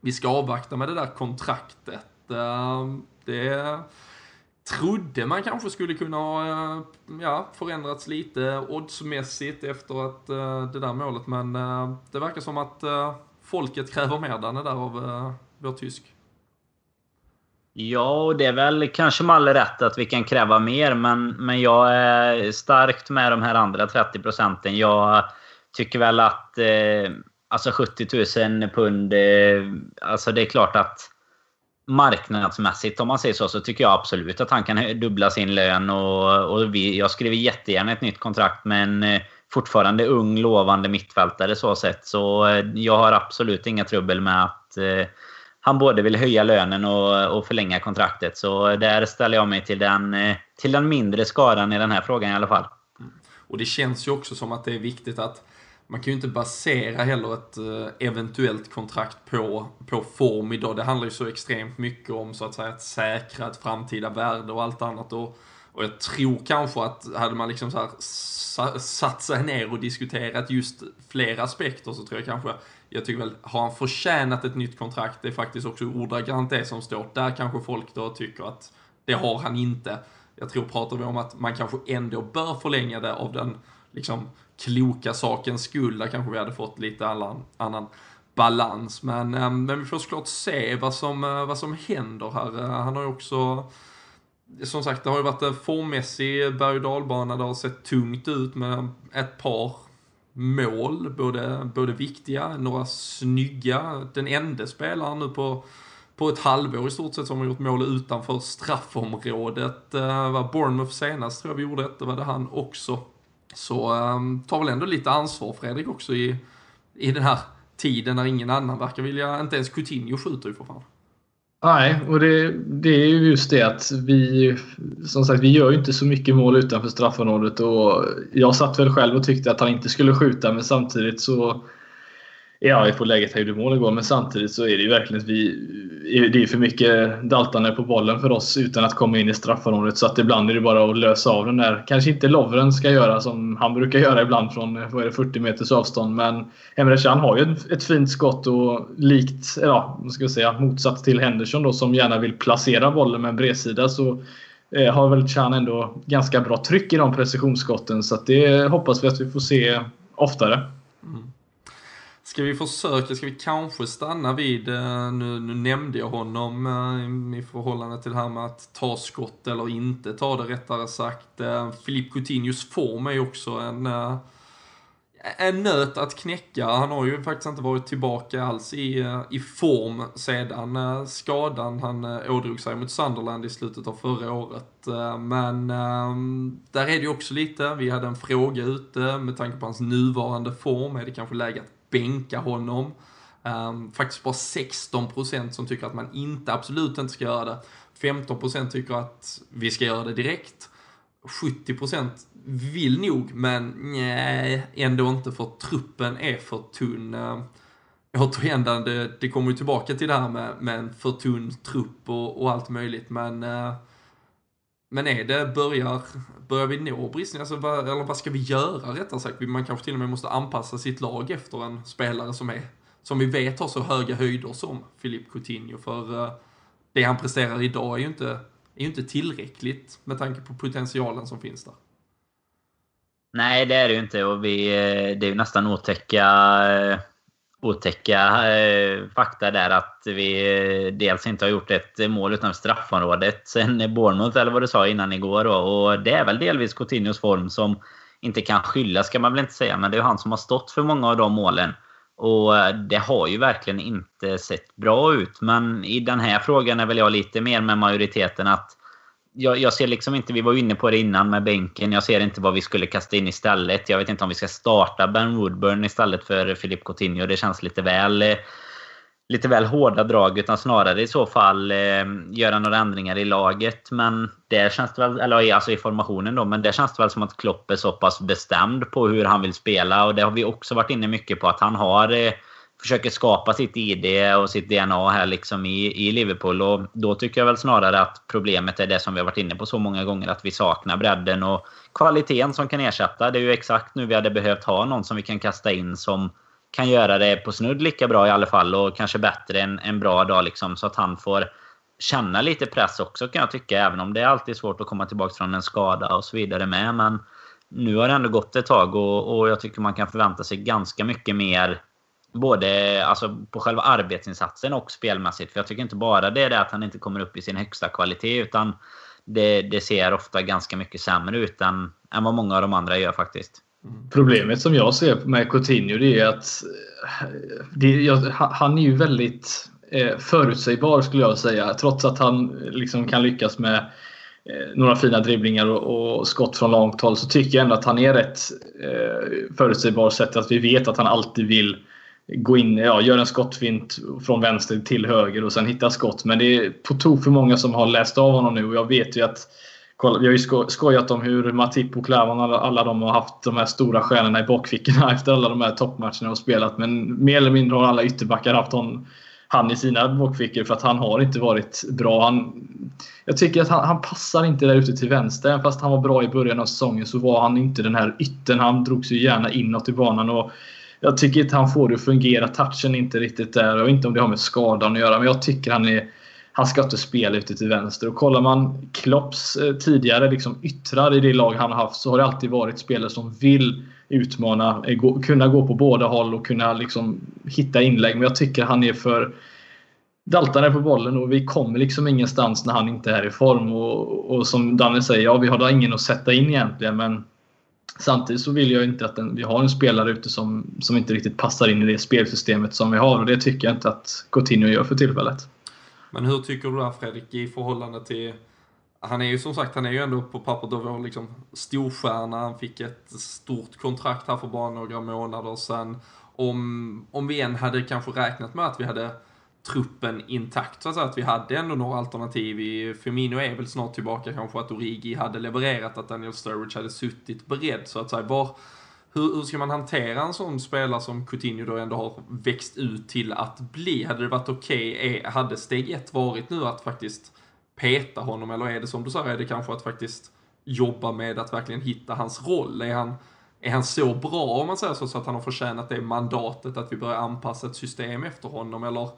vi ska avvakta med det där kontraktet. det trodde man kanske skulle kunna ha ja, förändrats lite oddsmässigt efter att, det där målet. Men det verkar som att folket kräver mer Danne där av vår tysk. Ja, och det är väl kanske med all rätt att vi kan kräva mer. Men, men jag är starkt med de här andra 30 procenten. Jag tycker väl att eh, alltså 70 000 pund. Eh, alltså det är klart att marknadsmässigt om man säger så, så tycker jag absolut att han kan dubbla sin lön. Och, och vi, jag skriver jättegärna ett nytt kontrakt med en eh, fortfarande ung, lovande mittfältare så sett. Så eh, jag har absolut inga trubbel med att eh, han både vill höja lönen och, och förlänga kontraktet. Så där ställer jag mig till den, eh, till den mindre skaran i den här frågan i alla fall. Mm. Och det känns ju också som att det är viktigt att man kan ju inte basera heller ett eh, eventuellt kontrakt på, på form idag. Det handlar ju så extremt mycket om så att säga att säkra ett framtida värde och allt annat. Och, och jag tror kanske att hade man liksom så här satt sig ner och diskuterat just flera aspekter så tror jag kanske, jag tycker väl, har han förtjänat ett nytt kontrakt? Det är faktiskt också ordagrant det som står. Där kanske folk då tycker att det har han inte. Jag tror, pratar vi om att man kanske ändå bör förlänga det av den liksom kloka sakens skull. Där kanske vi hade fått lite annan, annan balans. Men, ehm, men vi får såklart se vad som, eh, vad som händer här. Eh, han har ju också som sagt, det har ju varit en formmässig berg och dalbana. Det har sett tungt ut med ett par mål, både, både viktiga, några snygga. Den enda spelaren nu på, på ett halvår i stort sett som har gjort mål utanför straffområdet. Uh, var Bournemouth senast tror jag vi gjorde ett, det var det han också. Så um, tar väl ändå lite ansvar Fredrik också i, i den här tiden när ingen annan verkar vilja, inte ens Coutinho skjuter ju för fan. Nej, och det, det är ju just det att vi, som sagt, vi gör ju inte så mycket mål utanför straffområdet och jag satt väl själv och tyckte att han inte skulle skjuta men samtidigt så Ja, vi får läget gjorde mål igår, men samtidigt så är det ju verkligen att vi... Det är för mycket daltande på bollen för oss utan att komma in i straffområdet. Så att ibland är det bara att lösa av den där. Kanske inte Lovren ska göra som han brukar göra ibland från vad är det, 40 meters avstånd. Men Emre Can har ju ett fint skott och likt, ja, vad ska jag säga, motsatt till Henderson då som gärna vill placera bollen med en bredsida så eh, har väl Can ändå ganska bra tryck i de precisionsskotten. Så att det hoppas vi att vi får se oftare. Mm. Ska vi försöka, ska vi kanske stanna vid, eh, nu, nu nämnde jag honom eh, i förhållande till det här med att ta skott eller inte ta det rättare sagt. Eh, Filip Coutinhos form är ju också en, en nöt att knäcka. Han har ju faktiskt inte varit tillbaka alls i, i form sedan skadan han ådrog sig mot Sunderland i slutet av förra året. Men där är det ju också lite, vi hade en fråga ute med tanke på hans nuvarande form, är det kanske läge att bänka honom. Um, faktiskt bara 16% som tycker att man inte, absolut inte ska göra det. 15% tycker att vi ska göra det direkt. 70% vill nog, men nej, ändå inte för truppen är för tunn. Uh, återigen, det, det kommer ju tillbaka till det här med, med en för tunn trupp och, och allt möjligt, men uh, men är det, börjar, börjar vi nå bristen? alltså, eller vad ska vi göra rättare sagt? Man kanske till och med måste anpassa sitt lag efter en spelare som är, som vi vet har så höga höjder som Filip Coutinho, för uh, det han presterar idag är ju inte, är ju inte tillräckligt med tanke på potentialen som finns där. Nej, det är det ju inte. Och vi, eh, det är ju nästan otäcka, eh, otäcka eh, fakta där att vi eh, dels inte har gjort ett mål utanför straffområdet sen Bournemouth, eller vad du sa innan igår. Då. Och det är väl delvis Coutinhos form som inte kan skyllas, ska man väl inte säga. Men det är han som har stått för många av de målen. Och eh, det har ju verkligen inte sett bra ut. Men i den här frågan är väl jag lite mer med majoriteten att jag, jag, ser liksom inte, vi var inne på det innan med bänken. Jag ser inte vad vi skulle kasta in istället. Jag vet inte om vi ska starta Ben Woodburn istället för Filip Coutinho. Det känns lite väl, eh, lite väl hårda drag. Utan snarare i så fall eh, göra några ändringar i laget. Men det känns det väl, eller alltså i formationen då. Men det känns det väl som att Klopp är så pass bestämd på hur han vill spela. Och det har vi också varit inne mycket på. Att han har eh, försöker skapa sitt ID och sitt DNA här liksom i, i Liverpool. Och då tycker jag väl snarare att problemet är det som vi har varit inne på så många gånger. Att vi saknar bredden och kvaliteten som kan ersätta. Det är ju exakt nu vi hade behövt ha någon som vi kan kasta in som kan göra det på snudd lika bra i alla fall. Och kanske bättre än en bra dag liksom. Så att han får känna lite press också kan jag tycka. Även om det är alltid svårt att komma tillbaka från en skada och så vidare med. Men nu har det ändå gått ett tag och, och jag tycker man kan förvänta sig ganska mycket mer Både alltså, på själva arbetsinsatsen och spelmässigt. För jag tycker inte bara det är det att han inte kommer upp i sin högsta kvalitet. Utan det, det ser ofta ganska mycket sämre ut än, än vad många av de andra gör faktiskt. Problemet som jag ser med Coutinho det är att det, jag, han är ju väldigt eh, förutsägbar skulle jag säga. Trots att han liksom kan lyckas med eh, några fina dribblingar och, och, skott från långt håll så tycker jag ändå att han är rätt eh, förutsägbar sett att vi vet att han alltid vill gå in, ja, göra en skottfint från vänster till höger och sen hitta skott. Men det är på tok för många som har läst av honom nu och jag vet ju att kolla, vi har ju skojat om hur Matip och Klavan alla, alla de har haft de här stora stjärnorna i bakfickorna efter alla de här toppmatcherna och spelat. Men mer eller mindre har alla ytterbackar haft hon, han i sina bakfickor för att han har inte varit bra. Han, jag tycker att han, han passar inte där ute till vänster. Även fast han var bra i början av säsongen så var han inte den här yttern. Han drog sig gärna inåt i banan. Och jag tycker inte han får det att fungera. Touchen är inte riktigt där. Jag vet inte om det har med skadan att göra, men jag tycker han är han ska inte spela ute till vänster. Och kollar man Klopps eh, tidigare liksom yttrar i det lag han har haft så har det alltid varit spelare som vill utmana, eh, kunna gå på båda håll och kunna liksom hitta inlägg. Men jag tycker han är för daltande på bollen och vi kommer liksom ingenstans när han inte är i form. Och, och som Danne säger, ja vi har ingen att sätta in egentligen men Samtidigt så vill jag inte att den, vi har en spelare ute som, som inte riktigt passar in i det spelsystemet som vi har och det tycker jag inte att Coutinho gör för tillfället. Men hur tycker du där Fredrik i förhållande till han är ju som sagt, han är ju ändå på pappret av vår liksom storstjärna. Han fick ett stort kontrakt här för bara några månader sedan. Om, om vi än hade kanske räknat med att vi hade truppen intakt så att säga. Att vi hade ändå några alternativ. I Firmino är väl snart tillbaka kanske att Origi hade levererat, att Daniel Sturridge hade suttit beredd så att säga. Var, hur, hur ska man hantera en sån spelare som Coutinho då ändå har växt ut till att bli? Hade det varit okej? Okay? Hade steg ett varit nu att faktiskt peta honom eller är det som du sa, är det kanske att faktiskt jobba med att verkligen hitta hans roll? Är han, är han så bra om man säger så, så att han har förtjänat det mandatet att vi börjar anpassa ett system efter honom eller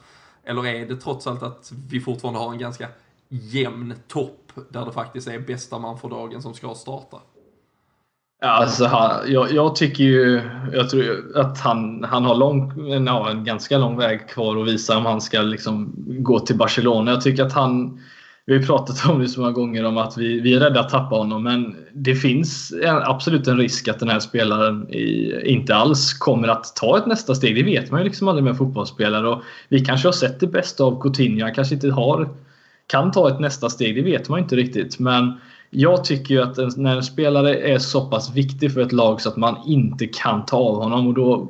eller är det trots allt att vi fortfarande har en ganska jämn topp där det faktiskt är bästa man för dagen som ska starta? Alltså, han, jag, jag, tycker ju jag tror att han, han har lång, ja, en ganska lång väg kvar att visa om han ska liksom gå till Barcelona. Jag tycker att han vi har pratat om det så många gånger om att vi, vi är rädda att tappa honom men det finns en, absolut en risk att den här spelaren i, inte alls kommer att ta ett nästa steg. Det vet man ju liksom aldrig med fotbollsspelare. Och vi kanske har sett det bästa av Coutinho. Han kanske inte har, kan ta ett nästa steg. Det vet man inte riktigt. Men jag tycker ju att en, när en spelare är så pass viktig för ett lag så att man inte kan ta av honom och då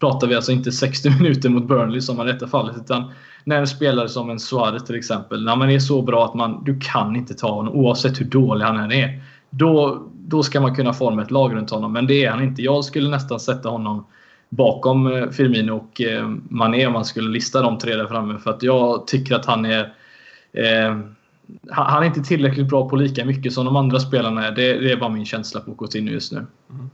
pratar vi alltså inte 60 minuter mot Burnley som i detta fallet utan när en spelare som en Suarez till exempel, när man är så bra att man, du kan inte ta honom oavsett hur dålig han än är. Då, då ska man kunna forma ett lag runt honom, men det är han inte. Jag skulle nästan sätta honom bakom eh, Firmino och eh, Mané om man skulle lista de tre där framme. För att jag tycker att han är... Eh, han är inte tillräckligt bra på lika mycket som de andra spelarna är. Det, det är bara min känsla på Coutinho just nu. Mm.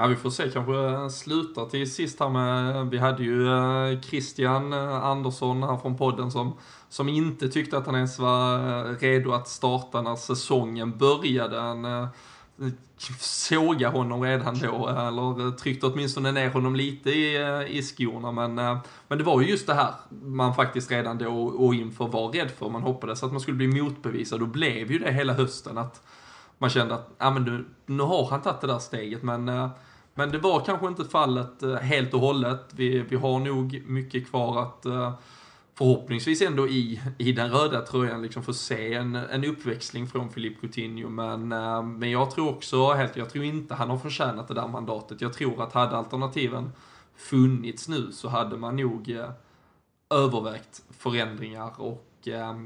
Ja, vi får se kanske slutar till sist här med, vi hade ju eh, Christian eh, Andersson här från podden som, som inte tyckte att han ens var eh, redo att starta när säsongen började. Han såga honom redan då, eller tryckte åtminstone ner honom lite i, i skorna. Men, men det var ju just det här man faktiskt redan då och inför var rädd för. Man hoppades att man skulle bli motbevisad och blev ju det hela hösten. att Man kände att, ja men nu, nu har han tagit det där steget men men det var kanske inte fallet eh, helt och hållet. Vi, vi har nog mycket kvar att eh, förhoppningsvis ändå i, i den röda tröjan liksom få se en, en uppväxling från Filip Coutinho. Men, eh, men jag tror också, helt, jag tror inte han har förtjänat det där mandatet. Jag tror att hade alternativen funnits nu så hade man nog övervägt förändringar och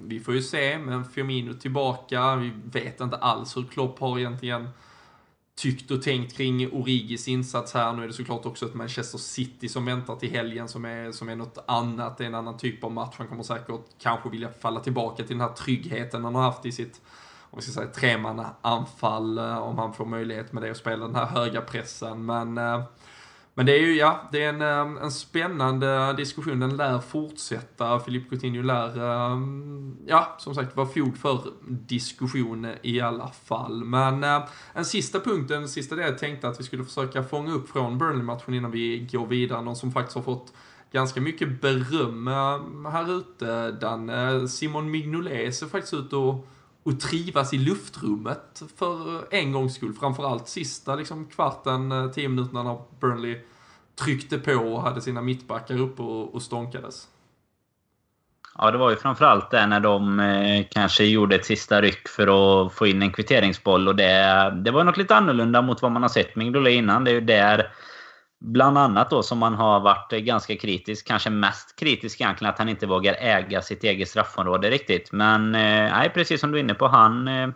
vi får ju se, men Firmino tillbaka, vi vet inte alls hur Klopp har egentligen tyckt och tänkt kring Origis insats här. Nu är det såklart också ett Manchester City som väntar till helgen som är, som är något annat. Det är en annan typ av match. Han kommer säkert kanske vilja falla tillbaka till den här tryggheten han har haft i sitt om vi ska säga tremanna anfall eh, om han får möjlighet med det och spela den här höga pressen. Men eh, men det är ju, ja, det är en, ehm, en spännande diskussion. Den lär fortsätta. Filip Coutinho lär, ehm, ja, som sagt, vara fog för diskussion i alla fall. Men eh, en sista punkt, en sista del jag tänkte att vi skulle försöka fånga upp från Burnley-matchen innan vi går vidare. Någon som faktiskt har fått ganska mycket beröm ehm, här ute. Danne. Eh, Simon Mignolet ser faktiskt ut att och trivas i luftrummet för en gångs skull. Framförallt sista liksom, kvarten, eh, tio minuterna när Burnley tryckte på och hade sina mittbackar uppe och, och stånkades. Ja, det var ju framförallt det när de eh, kanske gjorde ett sista ryck för att få in en kvitteringsboll. Och det, det var något lite annorlunda mot vad man har sett med Mignolet innan. Det är ju där Bland annat då som man har varit ganska kritisk, kanske mest kritisk egentligen, att han inte vågar äga sitt eget straffområde riktigt. Men eh, precis som du är inne på, han eh,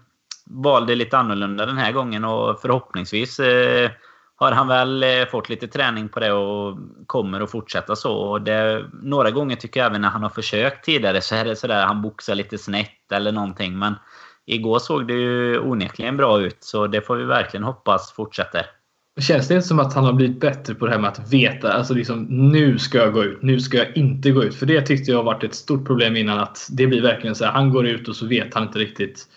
valde lite annorlunda den här gången och förhoppningsvis eh, har han väl eh, fått lite träning på det och kommer att fortsätta så. Och det, några gånger tycker jag även när han har försökt tidigare så är det sådär han boxar lite snett eller någonting. Men igår såg det ju onekligen bra ut så det får vi verkligen hoppas fortsätter. Känns det inte som att han har blivit bättre på det här med att veta, alltså liksom nu ska jag gå ut, nu ska jag inte gå ut. För det tyckte jag har varit ett stort problem innan att det blir verkligen så här, han går ut och så vet han inte riktigt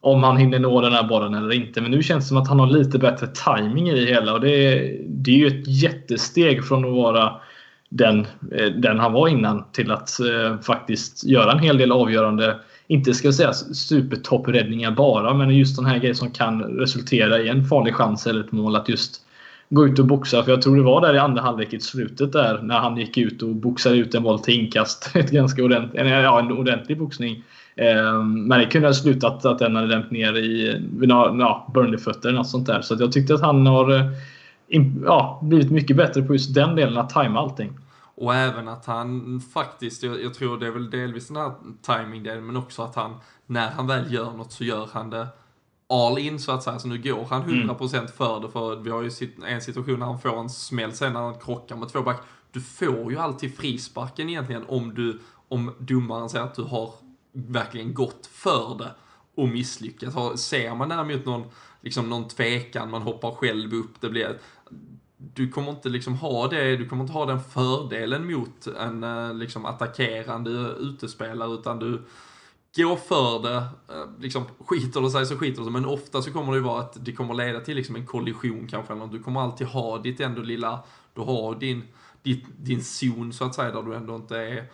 om han hinner nå den här bollen eller inte. Men nu känns det som att han har lite bättre timing i det hela och det är, det är ju ett jättesteg från att vara den, eh, den han var innan till att eh, faktiskt göra en hel del avgörande inte ska säga supertoppräddningar bara, men just den här grejen som kan resultera i en farlig chans eller ett mål. Att just gå ut och boxa. För jag tror det var där i andra halvlek i slutet där när han gick ut och boxade ut en boll till inkast. Ett ganska ordentligt, ja, en ordentlig boxning. Ehm, men det kunde ha slutat att den hade dämt ner i ja, Burnley-fötter eller något sånt där. Så jag tyckte att han har eh, ja, blivit mycket bättre på just den delen, att tajma allting. Och även att han faktiskt, jag, jag tror det är väl delvis den här timing-delen, men också att han, när han väl gör något så gör han det all in så att säga. Så nu går han 100% mm. för det. För vi har ju en situation när han får en smäll sen när han krockar med två back. Du får ju alltid frisparken egentligen om du, om domaren säger att du har verkligen gått för det och misslyckats. Ser man däremot någon, liksom någon tvekan, man hoppar själv upp, det blir du kommer inte liksom ha det, du kommer inte ha den fördelen mot en eh, liksom attackerande utespelare utan du går för det, eh, liksom skiter det sig så skiter det sig, men ofta så kommer det ju vara att det kommer leda till liksom en kollision kanske, eller du kommer alltid ha ditt ändå lilla, du har din, ditt, din zon så att säga där du ändå inte är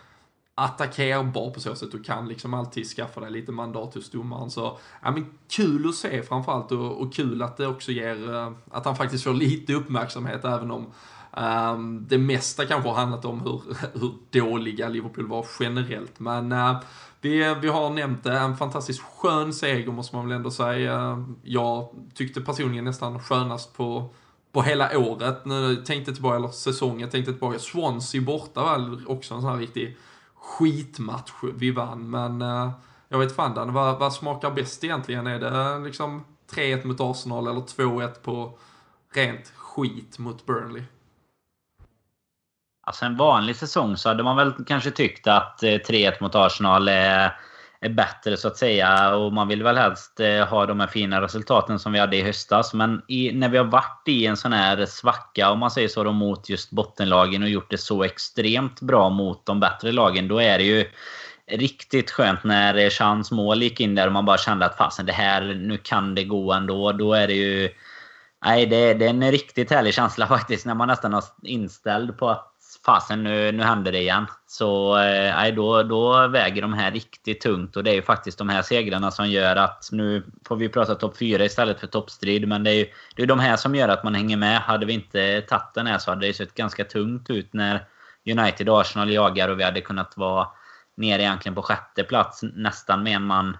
attackerbar på så sätt. Du kan liksom alltid skaffa dig lite mandat hos domaren. Så, ja men kul att se framförallt och, och kul att det också ger, eh, att han faktiskt får lite uppmärksamhet även om um, det mesta kanske har handlat om hur, hur dåliga Liverpool var generellt. Men uh, vi, vi har nämnt det, en fantastiskt skön seger måste man väl ändå säga. Jag tyckte personligen nästan skönast på på hela året. Nu tänkte tillbaka, eller säsongen, tänkte tillbaka. Swansea borta var också en sån här riktig skitmatch vi vann. Men uh, jag vet fan Dan, vad, vad smakar bäst egentligen? Är det eh, liksom 3-1 mot Arsenal eller 2-1 på rent skit mot Burnley? Alltså en vanlig säsong så hade man väl kanske tyckt att eh, 3-1 mot Arsenal är är bättre så att säga. Och man vill väl helst eh, ha de här fina resultaten som vi hade i höstas. Men i, när vi har varit i en sån här svacka, om man säger så, då, mot just bottenlagen och gjort det så extremt bra mot de bättre lagen. Då är det ju riktigt skönt när eh, Chans mål gick in där och man bara kände att fasen det här, nu kan det gå ändå. Då är det ju... Nej, det, det är en riktigt härlig känsla faktiskt när man nästan har inställd på att fasen nu, nu händer det igen. Så eh, då, då väger de här riktigt tungt. Och det är ju faktiskt de här segrarna som gör att nu får vi prata topp 4 istället för toppstrid. Men det är ju det är de här som gör att man hänger med. Hade vi inte tagit den här så hade det sett ganska tungt ut när United och Arsenal jagar och vi hade kunnat vara nere egentligen på sjätte plats nästan med en, man,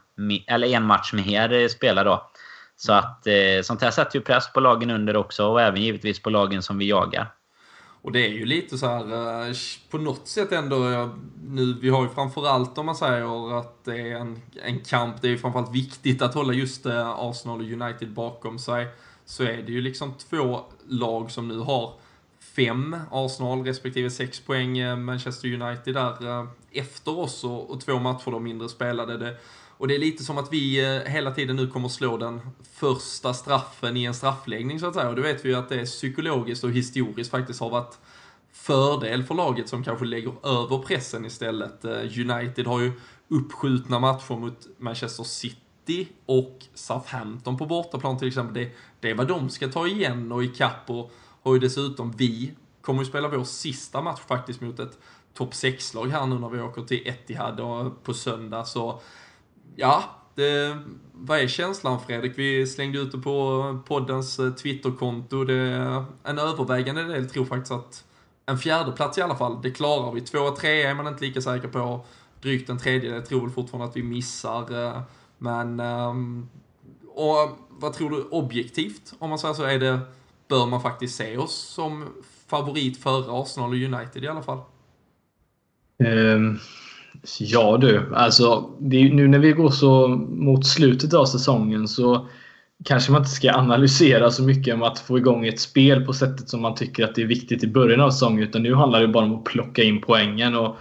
eller en match mer spelare då. Så att eh, sånt här sätter ju press på lagen under också och även givetvis på lagen som vi jagar. Och det är ju lite så här, eh, på något sätt ändå, nu, vi har ju framförallt om man säger att det är en, en kamp, det är ju framförallt viktigt att hålla just eh, Arsenal och United bakom sig. Så är det ju liksom två lag som nu har fem Arsenal respektive sex poäng eh, Manchester United där efter oss och, och två matcher då mindre spelade. Det, och det är lite som att vi eh, hela tiden nu kommer slå den första straffen i en straffläggning så att säga. Och det vet vi ju att det är psykologiskt och historiskt faktiskt har varit fördel för laget som kanske lägger över pressen istället. Eh, United har ju uppskjutna matcher mot Manchester City och Southampton på bortaplan till exempel. Det, det är vad de ska ta igen och ikapp och har ju dessutom vi kommer ju spela vår sista match faktiskt mot ett topp 6-lag här nu när vi åker till Etihad på söndag. Så ja, det, vad är känslan Fredrik? Vi slängde ut det på poddens eh, Twitterkonto. Det en övervägande del tror faktiskt att en fjärde plats i alla fall, det klarar vi. Två och tre är man inte lika säker på. Drygt en tredjedel tror väl fortfarande att vi missar. Eh, men, ehm, och vad tror du objektivt, om man säger så, är det, bör man faktiskt se oss som favorit före Arsenal och United i alla fall? Um, Ja du, alltså det, nu när vi går så mot slutet av säsongen så kanske man inte ska analysera så mycket om att få igång ett spel på sättet som man tycker att det är viktigt i början av säsongen. Utan nu handlar det bara om att plocka in poängen. Och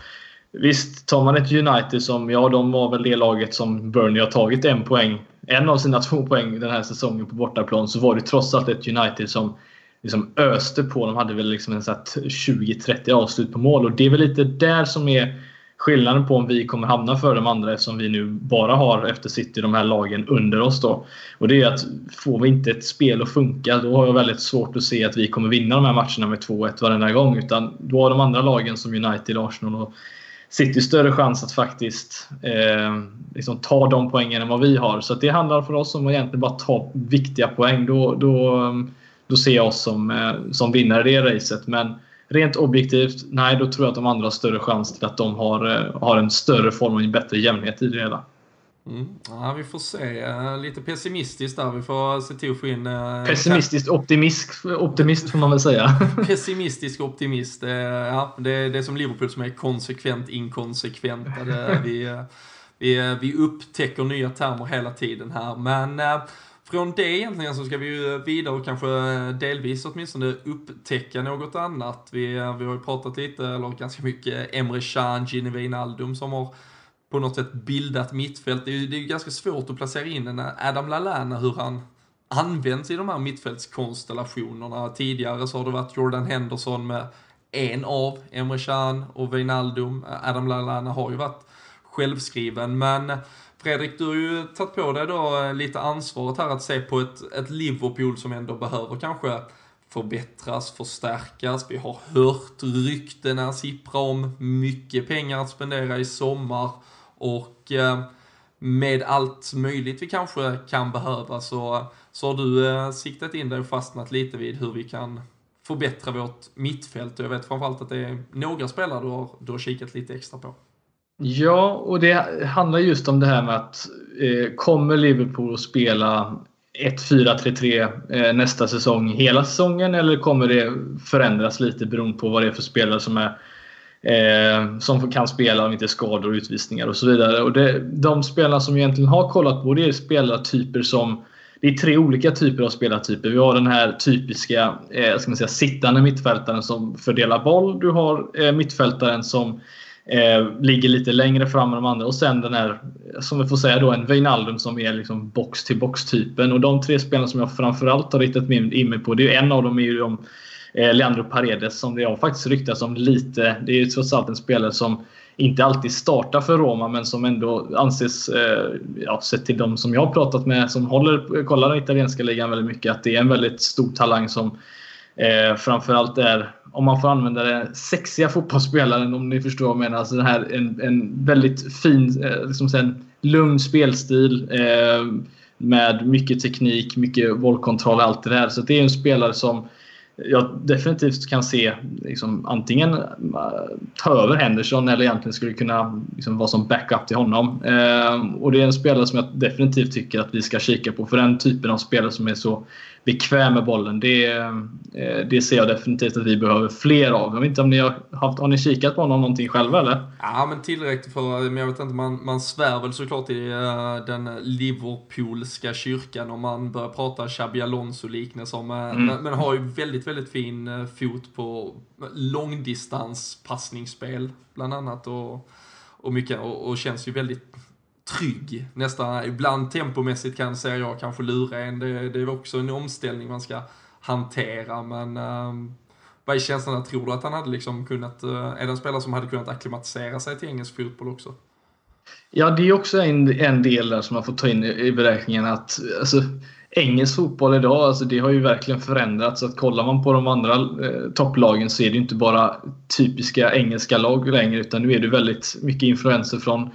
visst, tar man ett United som, ja de var väl det laget som Burnley har tagit en poäng. En av sina två poäng den här säsongen på bortaplan så var det trots allt ett United som liksom öste på. De hade väl liksom en 20-30 avslut på mål och det är väl lite där som är skillnaden på om vi kommer hamna före de andra eftersom vi nu bara har efter City de här lagen under oss då. Och det är att får vi inte ett spel att funka då har jag väldigt svårt att se att vi kommer vinna de här matcherna med 2-1 varenda gång. Utan då har de andra lagen som United, Arsenal och City större chans att faktiskt eh, liksom ta de poängen än vad vi har. Så det handlar för oss om att egentligen bara ta viktiga poäng. Då, då, då ser jag oss som, eh, som vinnare i det racet. Men Rent objektivt, nej, då tror jag att de andra har större chans till att de har, eh, har en större form och en bättre jämnhet i det hela. Mm. Ja, vi får se. Eh, lite pessimistiskt där. Vi får se till att få in... Eh, Pessimistiskt optimist, optimist får man väl säga. Pessimistisk optimist. Ja, det, det är som Liverpool som är konsekvent inkonsekvent. vi, vi, vi upptäcker nya termer hela tiden här. Men från det egentligen så ska vi ju vidare och kanske delvis åtminstone upptäcka något annat. Vi, eh, vi har ju pratat lite, eller ganska mycket, Emre Can, Gini Aldum som har på något sätt bildat mittfält. Det är ju det är ganska svårt att placera in en eh, Adam Lallana, hur han används i de här mittfältskonstellationerna. Tidigare så har det varit Jordan Henderson med en av Emre Can och Wijnaldum. Eh, Adam Lallana har ju varit självskriven, men Fredrik, du har ju tagit på dig då eh, lite ansvaret här att se på ett, ett Liverpool som ändå behöver kanske förbättras, förstärkas. Vi har hört ryktena sippra om mycket pengar att spendera i sommar och eh, med allt möjligt vi kanske kan behöva så, så har du eh, siktat in dig och fastnat lite vid hur vi kan förbättra vårt mittfält och jag vet framförallt att det är några spelare du har, du har kikat lite extra på. Ja, och det handlar just om det här med att eh, kommer Liverpool att spela 1-4-3-3 eh, nästa säsong hela säsongen eller kommer det förändras lite beroende på vad det är för spelare som är eh, som kan spela om inte skador och utvisningar och så vidare. Och det, de spelarna som vi egentligen har kollat på det är spelartyper som det är tre olika typer av spelartyper. Vi har den här typiska eh, ska man säga, sittande mittfältaren som fördelar boll. Du har eh, mittfältaren som Eh, ligger lite längre fram än de andra. Och sen den här, som vi får säga då, en Wijnaldum som är liksom box till box typen. Och de tre spelarna som jag framförallt har riktat in mig på, det är en av dem är ju de, eh, Leandro Paredes som det har faktiskt ryktats om lite. Det är ju trots allt en spelare som inte alltid startar för Roma men som ändå anses, eh, ja, sett till de som jag har pratat med som håller, kollar den italienska ligan väldigt mycket, att det är en väldigt stor talang som eh, framförallt är, om man får använda det, sexiga fotbollsspelaren om ni förstår vad jag menar. Alltså den här, en, en väldigt fin, eh, liksom sen, lugn spelstil eh, med mycket teknik, mycket bollkontroll och allt det där. Så det är en spelare som jag definitivt kan se liksom, antingen eh, ta över Henderson eller egentligen skulle kunna liksom, vara som backup till honom. Eh, och Det är en spelare som jag definitivt tycker att vi ska kika på. För den typen av spelare som är så bekväm med bollen. Det, uh, det ser jag definitivt att vi behöver fler av. Jag vet inte om ni har, haft, har ni kikat på honom någonting själva eller? Ja, men tillräckligt för, men jag vet inte, man, man svär väl såklart i uh, den Liverpoolska kyrkan om man börjar prata Xabi Alonso-liknelser. Mm. Men, men har ju väldigt, väldigt fin uh, fot på långdistanspassningsspel bland annat. Och, och mycket, och, och känns ju väldigt trygg. Nästan, ibland tempomässigt kan säga jag kanske lura en. Det, det är också en omställning man ska hantera, men um, vad är känslan? Tror du att han hade liksom kunnat, uh, är det en spelare som hade kunnat akklimatisera sig till engelsk fotboll också? Ja, det är också en, en del där som man får ta in i, i beräkningen att alltså, engelsk fotboll idag, alltså det har ju verkligen förändrats. Att kollar man på de andra eh, topplagen så är det inte bara typiska engelska lag längre utan nu är det väldigt mycket influenser från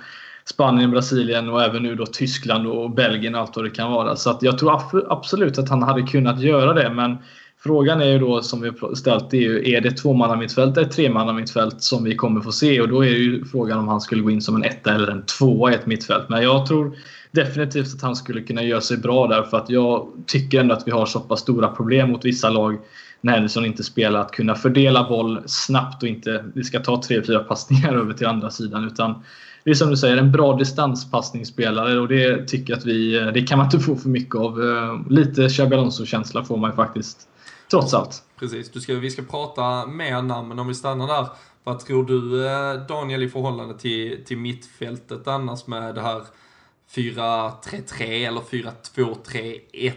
Spanien, Brasilien och även nu då Tyskland och Belgien och allt vad det kan vara. Så att jag tror absolut att han hade kunnat göra det men Frågan är ju då som vi ställt, är, ju, är det tvåmannamittfält eller tremannamittfält som vi kommer få se? Och då är ju frågan om han skulle gå in som en etta eller en tvåa i ett mittfält. Men jag tror definitivt att han skulle kunna göra sig bra där för att jag tycker ändå att vi har så pass stora problem mot vissa lag när Henderson inte spelar. Att kunna fördela boll snabbt och inte vi ska ta tre, fyra passningar över till andra sidan. Utan det är som du säger, en bra distanspassningsspelare och det tycker jag att vi, eh, det kan man inte få för mycket av. Eh, lite Xabi Alonso-känsla får man ju faktiskt. Trots allt. Precis, du ska, vi ska prata mer namn, men om vi stannar där. Vad tror du eh, Daniel i förhållande till, till mittfältet annars med det här 4-3-3 eller 4-2-3-1?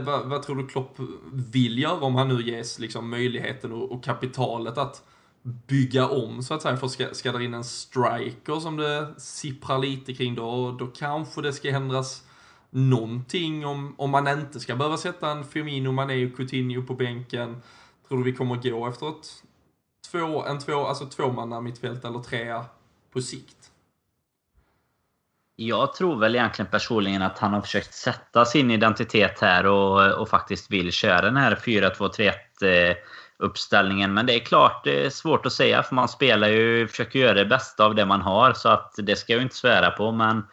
Vad, vad, tror du Klopp vill göra om han nu ges liksom möjligheten och, och kapitalet att bygga om så att säga. För ska, ska det in en striker som det sipprar lite kring då, då kanske det ska ändras någonting om, om man inte ska behöva sätta en Firmino, Mané och Coutinho på bänken. Tror du vi kommer gå efter ett två, en två, alltså tvåmanna mittfält eller trea på sikt? Jag tror väl egentligen personligen att han har försökt sätta sin identitet här och, och faktiskt vill köra den här 4-2-3-1 eh, uppställningen. Men det är klart, det är svårt att säga för man spelar ju, försöker göra det bästa av det man har. Så att det ska jag ju inte svära på. Men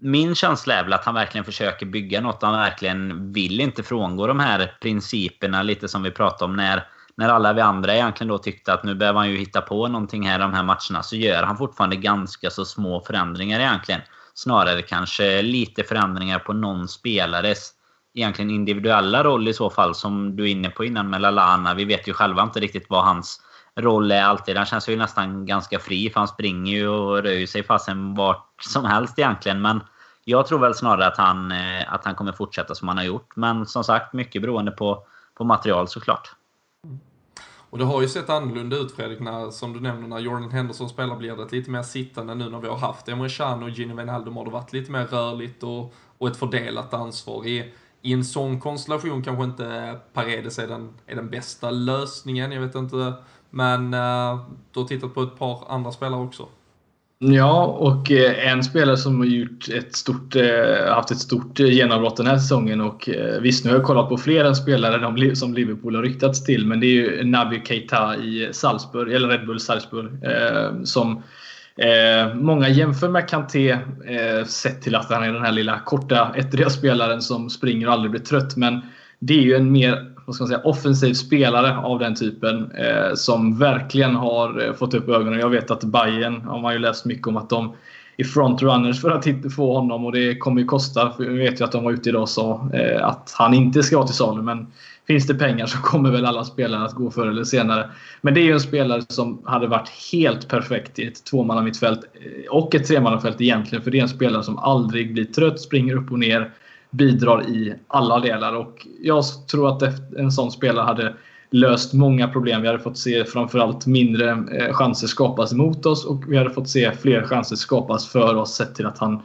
min känsla är väl att han verkligen försöker bygga något. Han verkligen vill inte frångå de här principerna lite som vi pratade om när, när alla vi andra egentligen då tyckte att nu behöver han ju hitta på någonting här i de här matcherna. Så gör han fortfarande ganska så små förändringar egentligen. Snarare kanske lite förändringar på någon spelares egentligen individuella roll i så fall som du är inne på innan med Lalana. Vi vet ju själva inte riktigt vad hans roll är alltid. Han känns ju nästan ganska fri för han springer ju och rör sig fasen vart som helst egentligen. Men jag tror väl snarare att han, eh, att han kommer fortsätta som han har gjort. Men som sagt, mycket beroende på, på material såklart. Och det har ju sett annorlunda ut Fredrik, när, som du nämner, när Jordan Henderson spelar blir det lite mer sittande nu när vi har haft Emre Can och Gino Wijnaldum har det varit lite mer rörligt och, och ett fördelat ansvar. I, i en sån konstellation kanske inte Paredes är den, är den bästa lösningen, jag vet inte men uh, du har tittat på ett par andra spelare också. Ja, och eh, en spelare som har gjort ett stort, eh, haft ett stort genombrott den här säsongen och visst nu har jag kollat på fler än spelare som Liverpool har ryktats till men det är ju Naby Keita i Salzburg, eller Red Bull Salzburg som Eh, många jämför med Kanté eh, sett till att han är den här lilla korta ettriga spelaren som springer och aldrig blir trött men det är ju en mer vad ska man säga, offensiv spelare av den typen eh, som verkligen har eh, fått upp ögonen. Jag vet att Bayern har man ju läst mycket om att de är frontrunners för att få honom och det kommer ju kosta. För vi vet ju att de var ute idag och sa eh, att han inte ska vara till salu. Men finns det pengar så kommer väl alla spelare att gå förr eller senare. Men det är ju en spelare som hade varit helt perfekt i ett tvåmannamittfält eh, och ett tremannafält egentligen. För det är en spelare som aldrig blir trött, springer upp och ner, bidrar i alla delar. Och jag tror att en sån spelare hade löst många problem. Vi hade fått se framförallt mindre eh, chanser skapas mot oss och vi hade fått se fler chanser skapas för oss sett till att han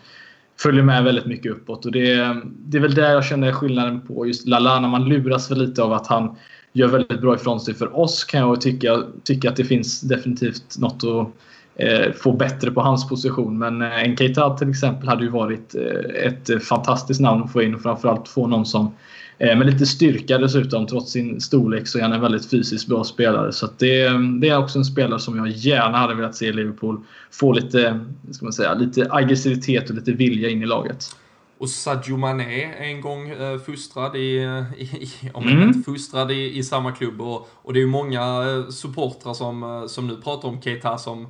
följer med väldigt mycket uppåt. Och det, det är väl där jag känner skillnaden på just Lallana. Man luras väl lite av att han gör väldigt bra ifrån sig för oss kan jag tycka, tycka att det finns definitivt något att eh, få bättre på hans position. Men eh, Keita till exempel hade ju varit eh, ett eh, fantastiskt namn att få in och framförallt få någon som Eh, med lite styrka dessutom. Trots sin storlek så är han en väldigt fysiskt bra spelare. Så det, det, är också en spelare som jag gärna hade velat se i Liverpool få lite, ska man säga, lite aggressivitet och lite vilja in i laget. Och Sadio Mané en gång eh, fostrad i, i, i om mm. inte fostrad i, i samma klubb. Och, och det är ju många eh, supportrar som, eh, som nu pratar om Keita som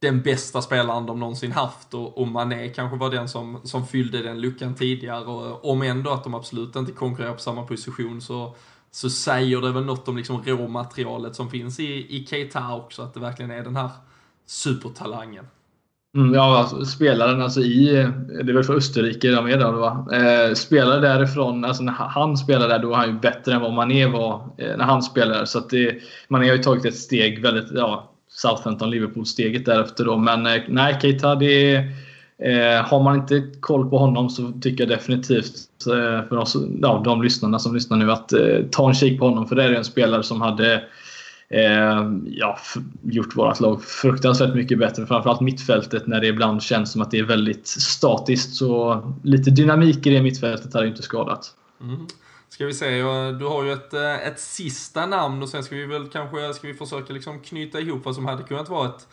den bästa spelaren de någonsin haft och, och Mané kanske var den som, som fyllde den luckan tidigare och eh, om ändå att de absolut inte konkurrerar på samma position så, så säger det väl något om liksom råmaterialet som finns i, i Keita också, att det verkligen är den här supertalangen. Mm, ja, alltså, spelaren alltså i, eh, det är väl för Österrike de är där va? Eh, spelare därifrån, alltså när han spelade där då var han ju bättre än vad Mané var eh, när han spelade. Så att det, Mané har ju tagit ett steg väldigt, ja, Southampton-Liverpool-steget därefter då. Men eh, nej, Keita, det är, eh, har man inte koll på honom så tycker jag definitivt eh, för oss, ja, de lyssnarna som lyssnar nu att eh, ta en kik på honom. För det är en spelare som hade eh, ja, gjort vårt lag fruktansvärt mycket bättre. Framförallt mittfältet när det ibland känns som att det är väldigt statiskt. Så lite dynamik i det mittfältet hade inte skadat. Mm. Ska vi se, du har ju ett, eh, ett sista namn och sen ska vi väl kanske ska vi försöka liksom knyta ihop vad som hade kunnat vara ett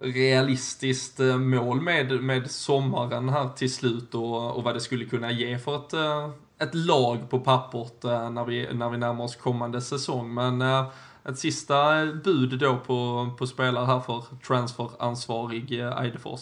realistiskt eh, mål med, med sommaren här till slut och, och vad det skulle kunna ge för ett, eh, ett lag på pappret när vi, när vi närmar oss kommande säsong. Men ett sista bud då på, på spelare här för transferansvarig Eidefors.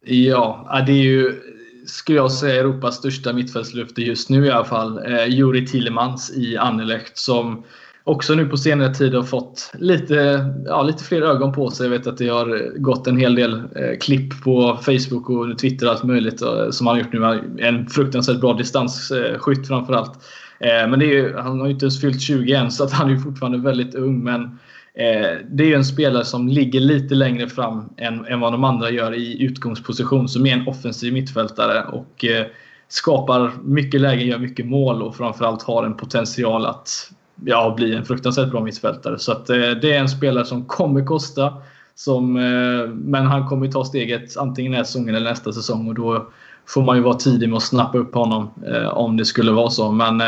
Ja, det är ju skulle jag säga, Europas största mittfältslöfte just nu i alla fall. Eh, Juri Tillemans i Anderlecht som också nu på senare tid har fått lite, ja, lite fler ögon på sig. Jag vet att det har gått en hel del eh, klipp på Facebook och Twitter och allt möjligt eh, som han har gjort nu. En fruktansvärt bra distansskytt framförallt. Eh, men det är ju, han har ju inte ens fyllt 20 än så att han är fortfarande väldigt ung. Men Eh, det är ju en spelare som ligger lite längre fram än, än vad de andra gör i utgångsposition, som är en offensiv mittfältare och eh, skapar mycket lägen, gör mycket mål och framförallt har en potential att ja, bli en fruktansvärt bra mittfältare. Så att, eh, det är en spelare som kommer kosta. Som, eh, men han kommer ta steget antingen nästa säsongen eller nästa säsong och då får man ju vara tidig med att snappa upp honom eh, om det skulle vara så. Men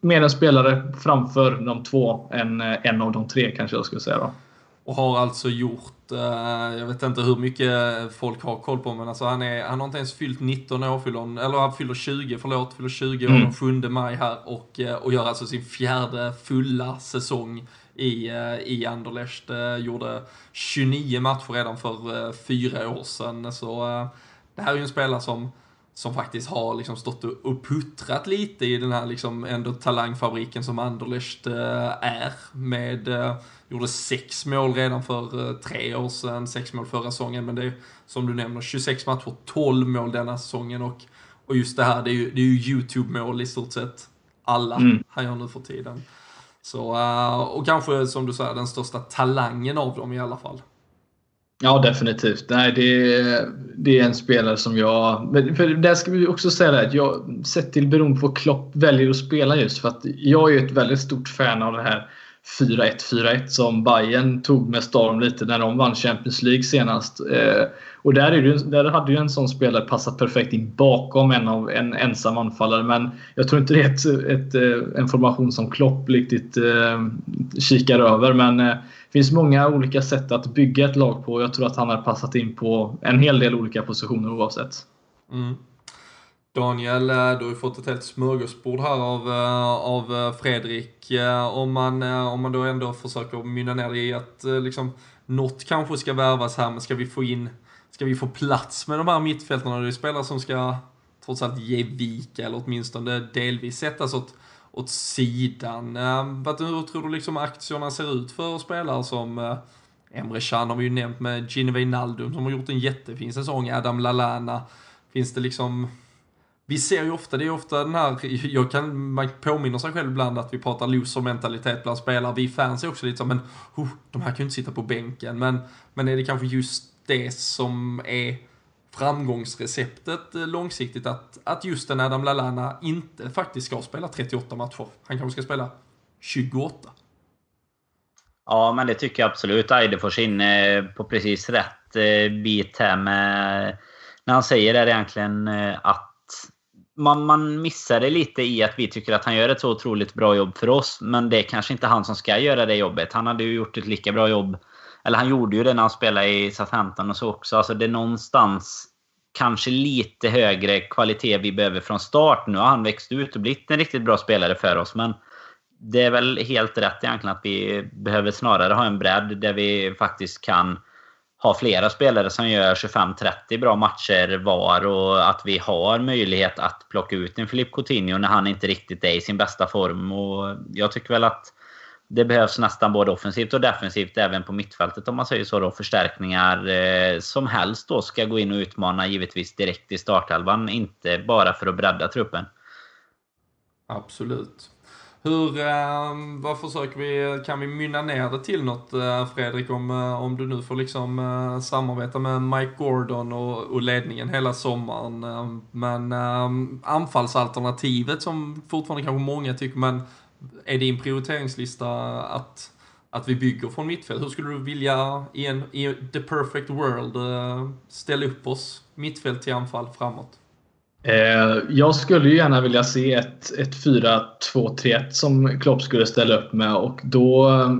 mer en spelare framför de två än eh, en av de tre kanske jag skulle säga då. Och har alltså gjort, eh, jag vet inte hur mycket folk har koll på, men alltså han, är, han har inte ens fyllt 19 år, fyller, eller han fyller 20, förlåt, fyller 20 år mm. den 7 maj här och, eh, och gör alltså sin fjärde fulla säsong i, i Anderlecht. Gjorde 29 matcher redan för fyra år sedan, så det här är ju en spelare som som faktiskt har liksom stått och puttrat lite i den här liksom ändå talangfabriken som Anderlecht eh, är. Med, eh, gjorde sex mål redan för eh, tre år sedan, sex mål förra säsongen. Men det är som du nämner, 26 matcher, 12 mål denna säsongen. Och, och just det här, det är ju, det är ju YouTube-mål i stort sett alla mm. han gör nu för tiden. Så, och kanske som du säger, den största talangen av dem i alla fall. Ja, definitivt. Nej, det, det är en spelare som jag... För där ska vi också säga det att jag, sett till beroende på vad Klopp väljer att spela just för att jag är ett väldigt stort fan av det här 4-1-4-1 som Bayern tog med storm lite när de vann Champions League senast. Eh, och där, är det, där hade ju en sån spelare passat perfekt in bakom en, av, en ensam anfallare. Men jag tror inte det är ett, ett, eh, en formation som Klopp riktigt eh, kikar över. Men eh, finns många olika sätt att bygga ett lag på. Jag tror att han har passat in på en hel del olika positioner oavsett. Mm. Daniel, eh, du har ju fått ett helt smörgåsbord här av, eh, av eh, Fredrik. Om man, om man då ändå försöker mynna ner det i att liksom, något kanske ska värvas här, men ska vi få in, ska vi få plats med de här mittfältarna? Det är spelare som ska trots allt ge vika, eller åtminstone delvis sättas åt, åt sidan. Ehm, vad, hur tror du liksom aktierna ser ut för spelare som eh, Emre Can har vi ju nämnt med Gini Wijnaldum som har gjort en jättefin säsong, Adam Lallana. Finns det liksom vi ser ju ofta, det är ofta den här, jag kan, man påminner sig själv ibland att vi pratar loser-mentalitet bland spelare. Vi fans är också lite så, men oh, de här kan ju inte sitta på bänken. Men, men är det kanske just det som är framgångsreceptet eh, långsiktigt att, att just en Adam Lallana inte faktiskt ska spela 38 matcher. Han kanske ska spela 28. Ja, men det tycker jag absolut. Eidefors inne eh, på precis rätt eh, bit här med... När han säger det egentligen att man, man missar det lite i att vi tycker att han gör ett så otroligt bra jobb för oss. Men det är kanske inte han som ska göra det jobbet. Han hade ju gjort ett lika bra jobb. Eller han gjorde ju det när han spelade i Southampton och så också. Alltså det är någonstans kanske lite högre kvalitet vi behöver från start. Nu har han växt ut och blivit en riktigt bra spelare för oss. Men det är väl helt rätt egentligen att vi behöver snarare ha en bredd där vi faktiskt kan ha flera spelare som gör 25-30 bra matcher var och att vi har möjlighet att plocka ut en Filip Coutinho när han inte riktigt är i sin bästa form. Och jag tycker väl att det behövs nästan både offensivt och defensivt även på mittfältet om man säger så då. Förstärkningar eh, som helst då ska gå in och utmana givetvis direkt i startelvan. Inte bara för att bredda truppen. Absolut. Hur, eh, vad försöker vi, kan vi mynna ner det till något eh, Fredrik om, eh, om du nu får liksom eh, samarbeta med Mike Gordon och, och ledningen hela sommaren. Eh, men eh, anfallsalternativet som fortfarande kanske många tycker, men är din prioriteringslista att, att vi bygger från mittfält? Hur skulle du vilja i, en, i the perfect world eh, ställa upp oss mittfält till anfall framåt? Eh, jag skulle ju gärna vilja se ett, ett 4-2-3-1 som Klopp skulle ställa upp med och då eh,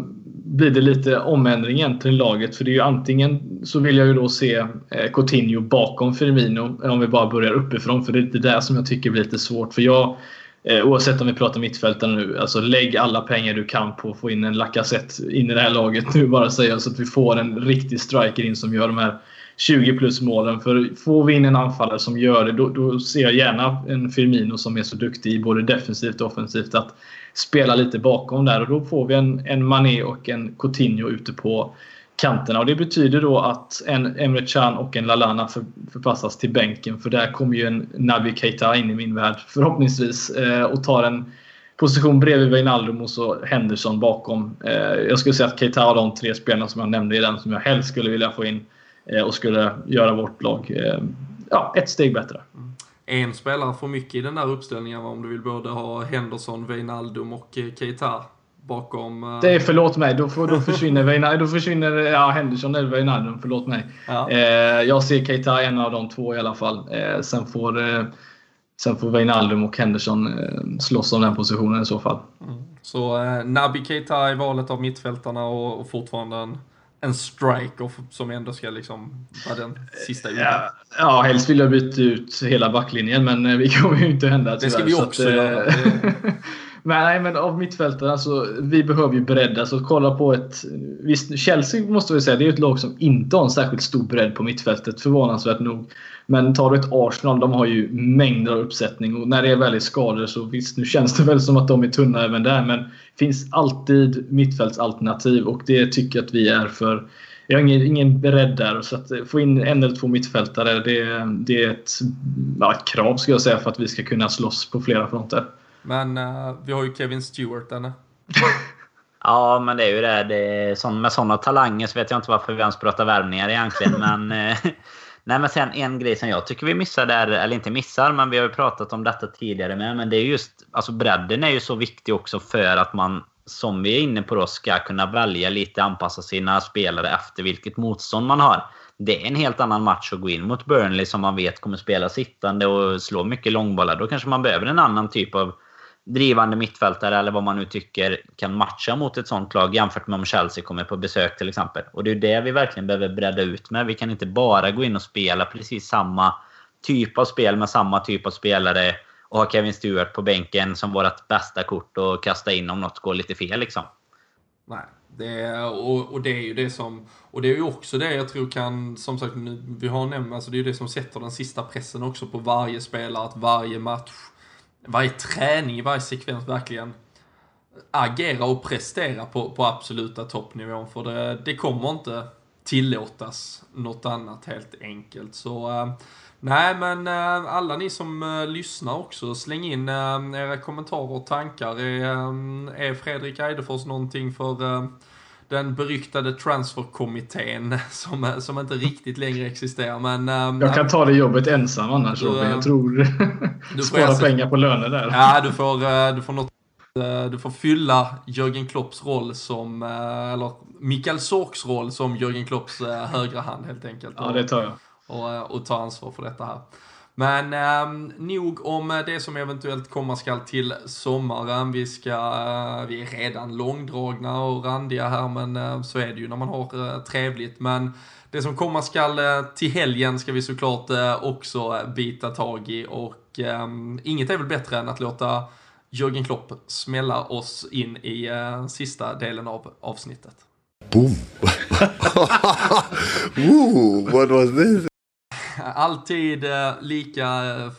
blir det lite omändring egentligen i laget. För det är ju antingen så vill jag ju då se Coutinho bakom Firmino om vi bara börjar uppifrån. För det är det där som jag tycker blir lite svårt. För jag, Eh, oavsett om vi pratar mittfältare nu, alltså lägg alla pengar du kan på att få in en Lacazette in i det här laget nu bara säga så att vi får en riktig striker in som gör de här 20 plus målen. För får vi in en anfallare som gör det, då, då, ser jag gärna en Firmino som är så duktig både defensivt och offensivt att spela lite bakom där. Och då får vi en, en Mané och en Coutinho ute på kanterna. Och Det betyder då att en Emre Can och en Lalana för, förpassas till bänken. För där kommer ju en Naby Keita in i min värld förhoppningsvis eh, och tar en position bredvid Wijnaldum och så Henderson bakom. Eh, jag skulle säga att Keita och de tre spelarna som jag nämnde är den som jag helst skulle vilja få in Eh, och skulle göra vårt lag eh, ja, ett steg bättre. Mm. En spelare för mycket i den där uppställningen om du vill både ha Henderson, Wijnaldum och eh, Keita bakom... Det är förlåt mig, då, då försvinner, då försvinner ja, Henderson eller Wijnaldum, förlåt mig. Ja. jag ser Keita en av de två i alla fall. sen får Sen får Wijnaldum och Henderson slåss om den positionen i så fall. Mm. Så eh, Naby Keita i valet av mittfältarna och, och fortfarande en en striker som ändå ska liksom vara den sista. Ja, ja, helst vill jag byta ut hela backlinjen men eh, vi kommer ju inte hända tyvärr. Det ska vi också att, göra. Men, nej, men av mittfältarna så vi behöver ju bredd. Alltså kolla på ett... Visst, Chelsea måste vi säga, det är ett lag som inte har en särskilt stor bredd på mittfältet förvånansvärt nog. Men tar du ett Arsenal, de har ju mängder av uppsättning och när det är väldigt skador så visst, nu känns det väl som att de är tunna även där. Men det finns alltid mittfältsalternativ och det tycker jag att vi är för jag har ingen, ingen beredd där. Så att få in en eller två mittfältare, det, det är ett, ja, ett krav ska jag säga för att vi ska kunna slåss på flera fronter. Men uh, vi har ju Kevin Stewart, eller? ja, men det är ju det. det sån, med sådana talanger så vet jag inte varför vi ens pratar värvningar egentligen. men, eh, nej, men sen en grej som jag tycker vi missar där, eller inte missar, men vi har ju pratat om detta tidigare med. Men det är just, alltså bredden är ju så viktig också för att man, som vi är inne på då, ska kunna välja lite, anpassa sina spelare efter vilket motstånd man har. Det är en helt annan match att gå in mot Burnley som man vet kommer spela sittande och slå mycket långbollar. Då kanske man behöver en annan typ av drivande mittfältare eller vad man nu tycker kan matcha mot ett sånt lag jämfört med om Chelsea kommer på besök till exempel. Och det är det vi verkligen behöver bredda ut med. Vi kan inte bara gå in och spela precis samma typ av spel med samma typ av spelare och ha Kevin Stewart på bänken som vårt bästa kort och kasta in om något går lite fel liksom. Nej, det, och, och, det är ju det som, och det är ju också det jag tror kan, som sagt, vi har nämnt, alltså det är ju det som sätter den sista pressen också på varje spelare, att varje match varje träning, varje sekvens verkligen agera och prestera på, på absoluta toppnivån. För det, det kommer inte tillåtas något annat helt enkelt. Så äh, nej, men äh, alla ni som äh, lyssnar också, släng in era kommentarer och tankar. Är, är Fredrik Eidefors någonting för den beryktade transferkommittén som, som inte riktigt längre existerar. Men, jag kan ta det jobbet ensam annars Robin. Jag tror du spara pengar på löner där. Ja, du får, du får något du får fylla Jörgen Klopps roll som, eller Mikael Sorks roll som Jörgen Klopps högra hand helt enkelt. Ja, det tar jag. Och, och ta ansvar för detta här. Men eh, nog om eh, det som eventuellt komma skall till sommaren. Vi, ska, eh, vi är redan långdragna och randiga här, men eh, så är det ju när man har eh, trevligt. Men det som komma skall eh, till helgen ska vi såklart eh, också bita tag i och ehm, inget är väl bättre än att låta Jörgen Klopp smälla oss in i eh, sista delen av avsnittet. Boom! Ooh, what was this? Alltid eh, lika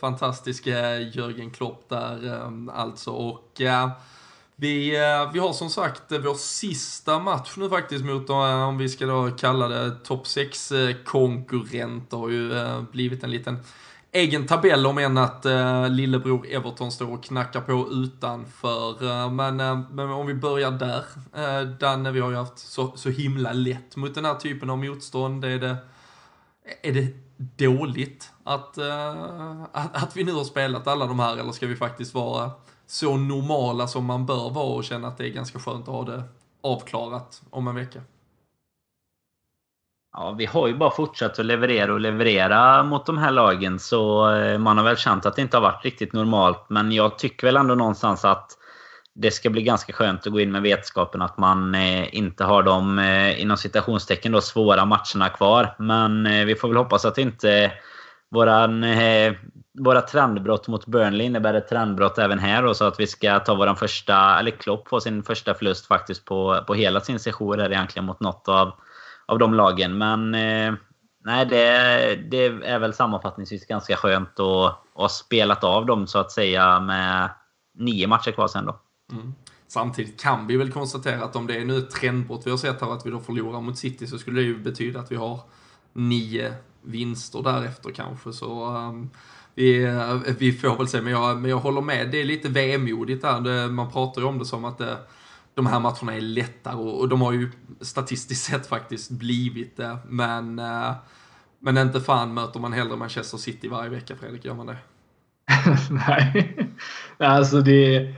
fantastiska fantastisk eh, Jörgen Klopp där alltså. Och vi, vi har som sagt vår sista match nu faktiskt mot, om vi ska då kalla det topp 6-konkurrenter, har ju blivit en liten egen tabell om än att lillebror Everton står och knackar på utanför. Men, men om vi börjar där. Danne, vi har ju haft så, så himla lätt mot den här typen av motstånd. Är det, är det dåligt att, uh, att, att, vi nu har spelat alla de här eller ska vi faktiskt vara så normala som man bör vara och känna att det är ganska skönt att ha det avklarat om en vecka? Ja, vi har ju bara fortsatt att leverera och leverera mot de här lagen så eh, man har väl känt att det inte har varit riktigt normalt. Men jag tycker väl ändå någonstans att det ska bli ganska skönt att gå in med vetskapen att man eh, inte har de eh, inom citationstecken då svåra matcherna kvar. Men eh, vi får väl hoppas att inte våran, eh, våra trendbrott mot Burnley innebär ett trendbrott även här då, så att vi ska ta våran första, eller Klopp få sin första förlust faktiskt på, på hela sin session här egentligen mot något av, av de lagen. Men eh, nej, det, det är väl sammanfattningsvis ganska skönt att ha spelat av dem så att säga med nio matcher kvar sen då. Mm. Samtidigt kan vi väl konstatera att om det är nu ett trendbrott vi har sett här att vi då förlorar mot City så skulle det ju betyda att vi har nio vinster därefter kanske. Så um, vi, eh, vi får väl se, men jag, men jag håller med. Det är lite vemodigt där. Det, man pratar ju om det som att det, de här matcherna är lättare och, och, de har ju statistiskt sett faktiskt blivit det. Men, uh, men inte fan möter man hellre Manchester City varje vecka, Fredrik. Gör man det? Nej, alltså det,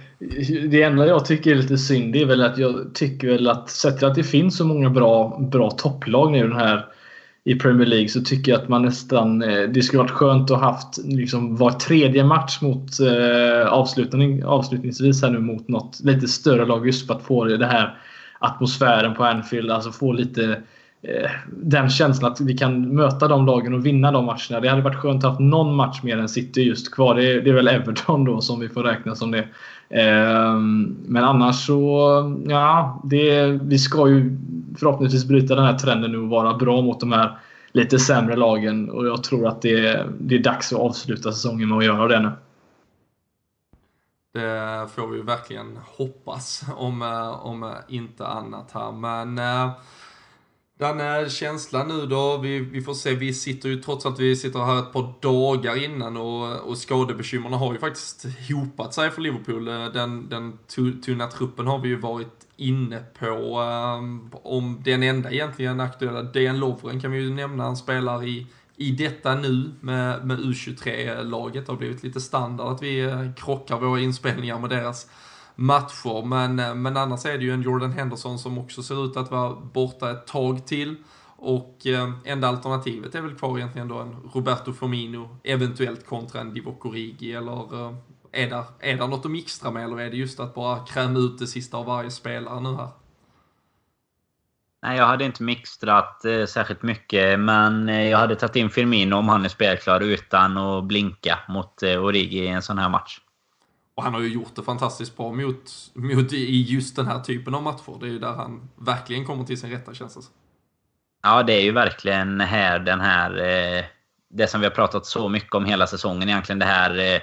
det enda jag tycker är lite synd är väl att jag tycker väl att sett till att det finns så många bra, bra topplag nu den här i Premier League så tycker jag att man nästan eh, det skulle varit skönt att haft liksom var tredje match mot eh, avslutning, avslutningsvis här nu mot något lite större lag just för att få det här atmosfären på Anfield. Alltså få lite Eh, Eh, den känslan att vi kan möta de lagen och vinna de matcherna. Det hade varit skönt att ha någon match mer än City just kvar. Det är, det är väl Everton då som vi får räkna som det. Ehm, men annars så, ja, det, vi ska ju förhoppningsvis bryta den här trenden nu och vara bra mot de här lite sämre lagen. Och jag tror att det, det är dags att avsluta säsongen med att göra det nu. Det får vi verkligen hoppas, om, eh, om inte annat här. Men eh, Danne, känslan nu då? Vi, vi får se, vi sitter ju trots att vi sitter här ett par dagar innan och, och skadebekymren har ju faktiskt hopat sig för Liverpool. Eh, den, den tunna truppen har vi ju varit inne på. Um, om den enda egentligen aktuella, DN Lovren kan vi ju nämna, han spelar i, i detta nu med, med U23-laget. Det har blivit lite standard att vi eh, krockar våra inspelningar med deras matcher. Men, eh, men annars är det ju en Jordan Henderson som också ser ut att vara borta ett tag till. Och eh, enda alternativet är väl kvar egentligen då en Roberto Firmino, eventuellt kontra en Divock Origi eller eh, är det, är det något att mixtra med eller är det just att bara kräma ut det sista av varje spelare nu här? Nej, jag hade inte mixtrat eh, särskilt mycket, men eh, jag hade tagit in Firmino om han är spelklar utan att blinka mot eh, Origi i en sån här match. Och han har ju gjort det fantastiskt bra mot, mot i just den här typen av matcher. Det är ju där han verkligen kommer till sin rätta känns det Ja, det är ju verkligen här den här... Eh, det som vi har pratat så mycket om hela säsongen egentligen. Det här... Eh,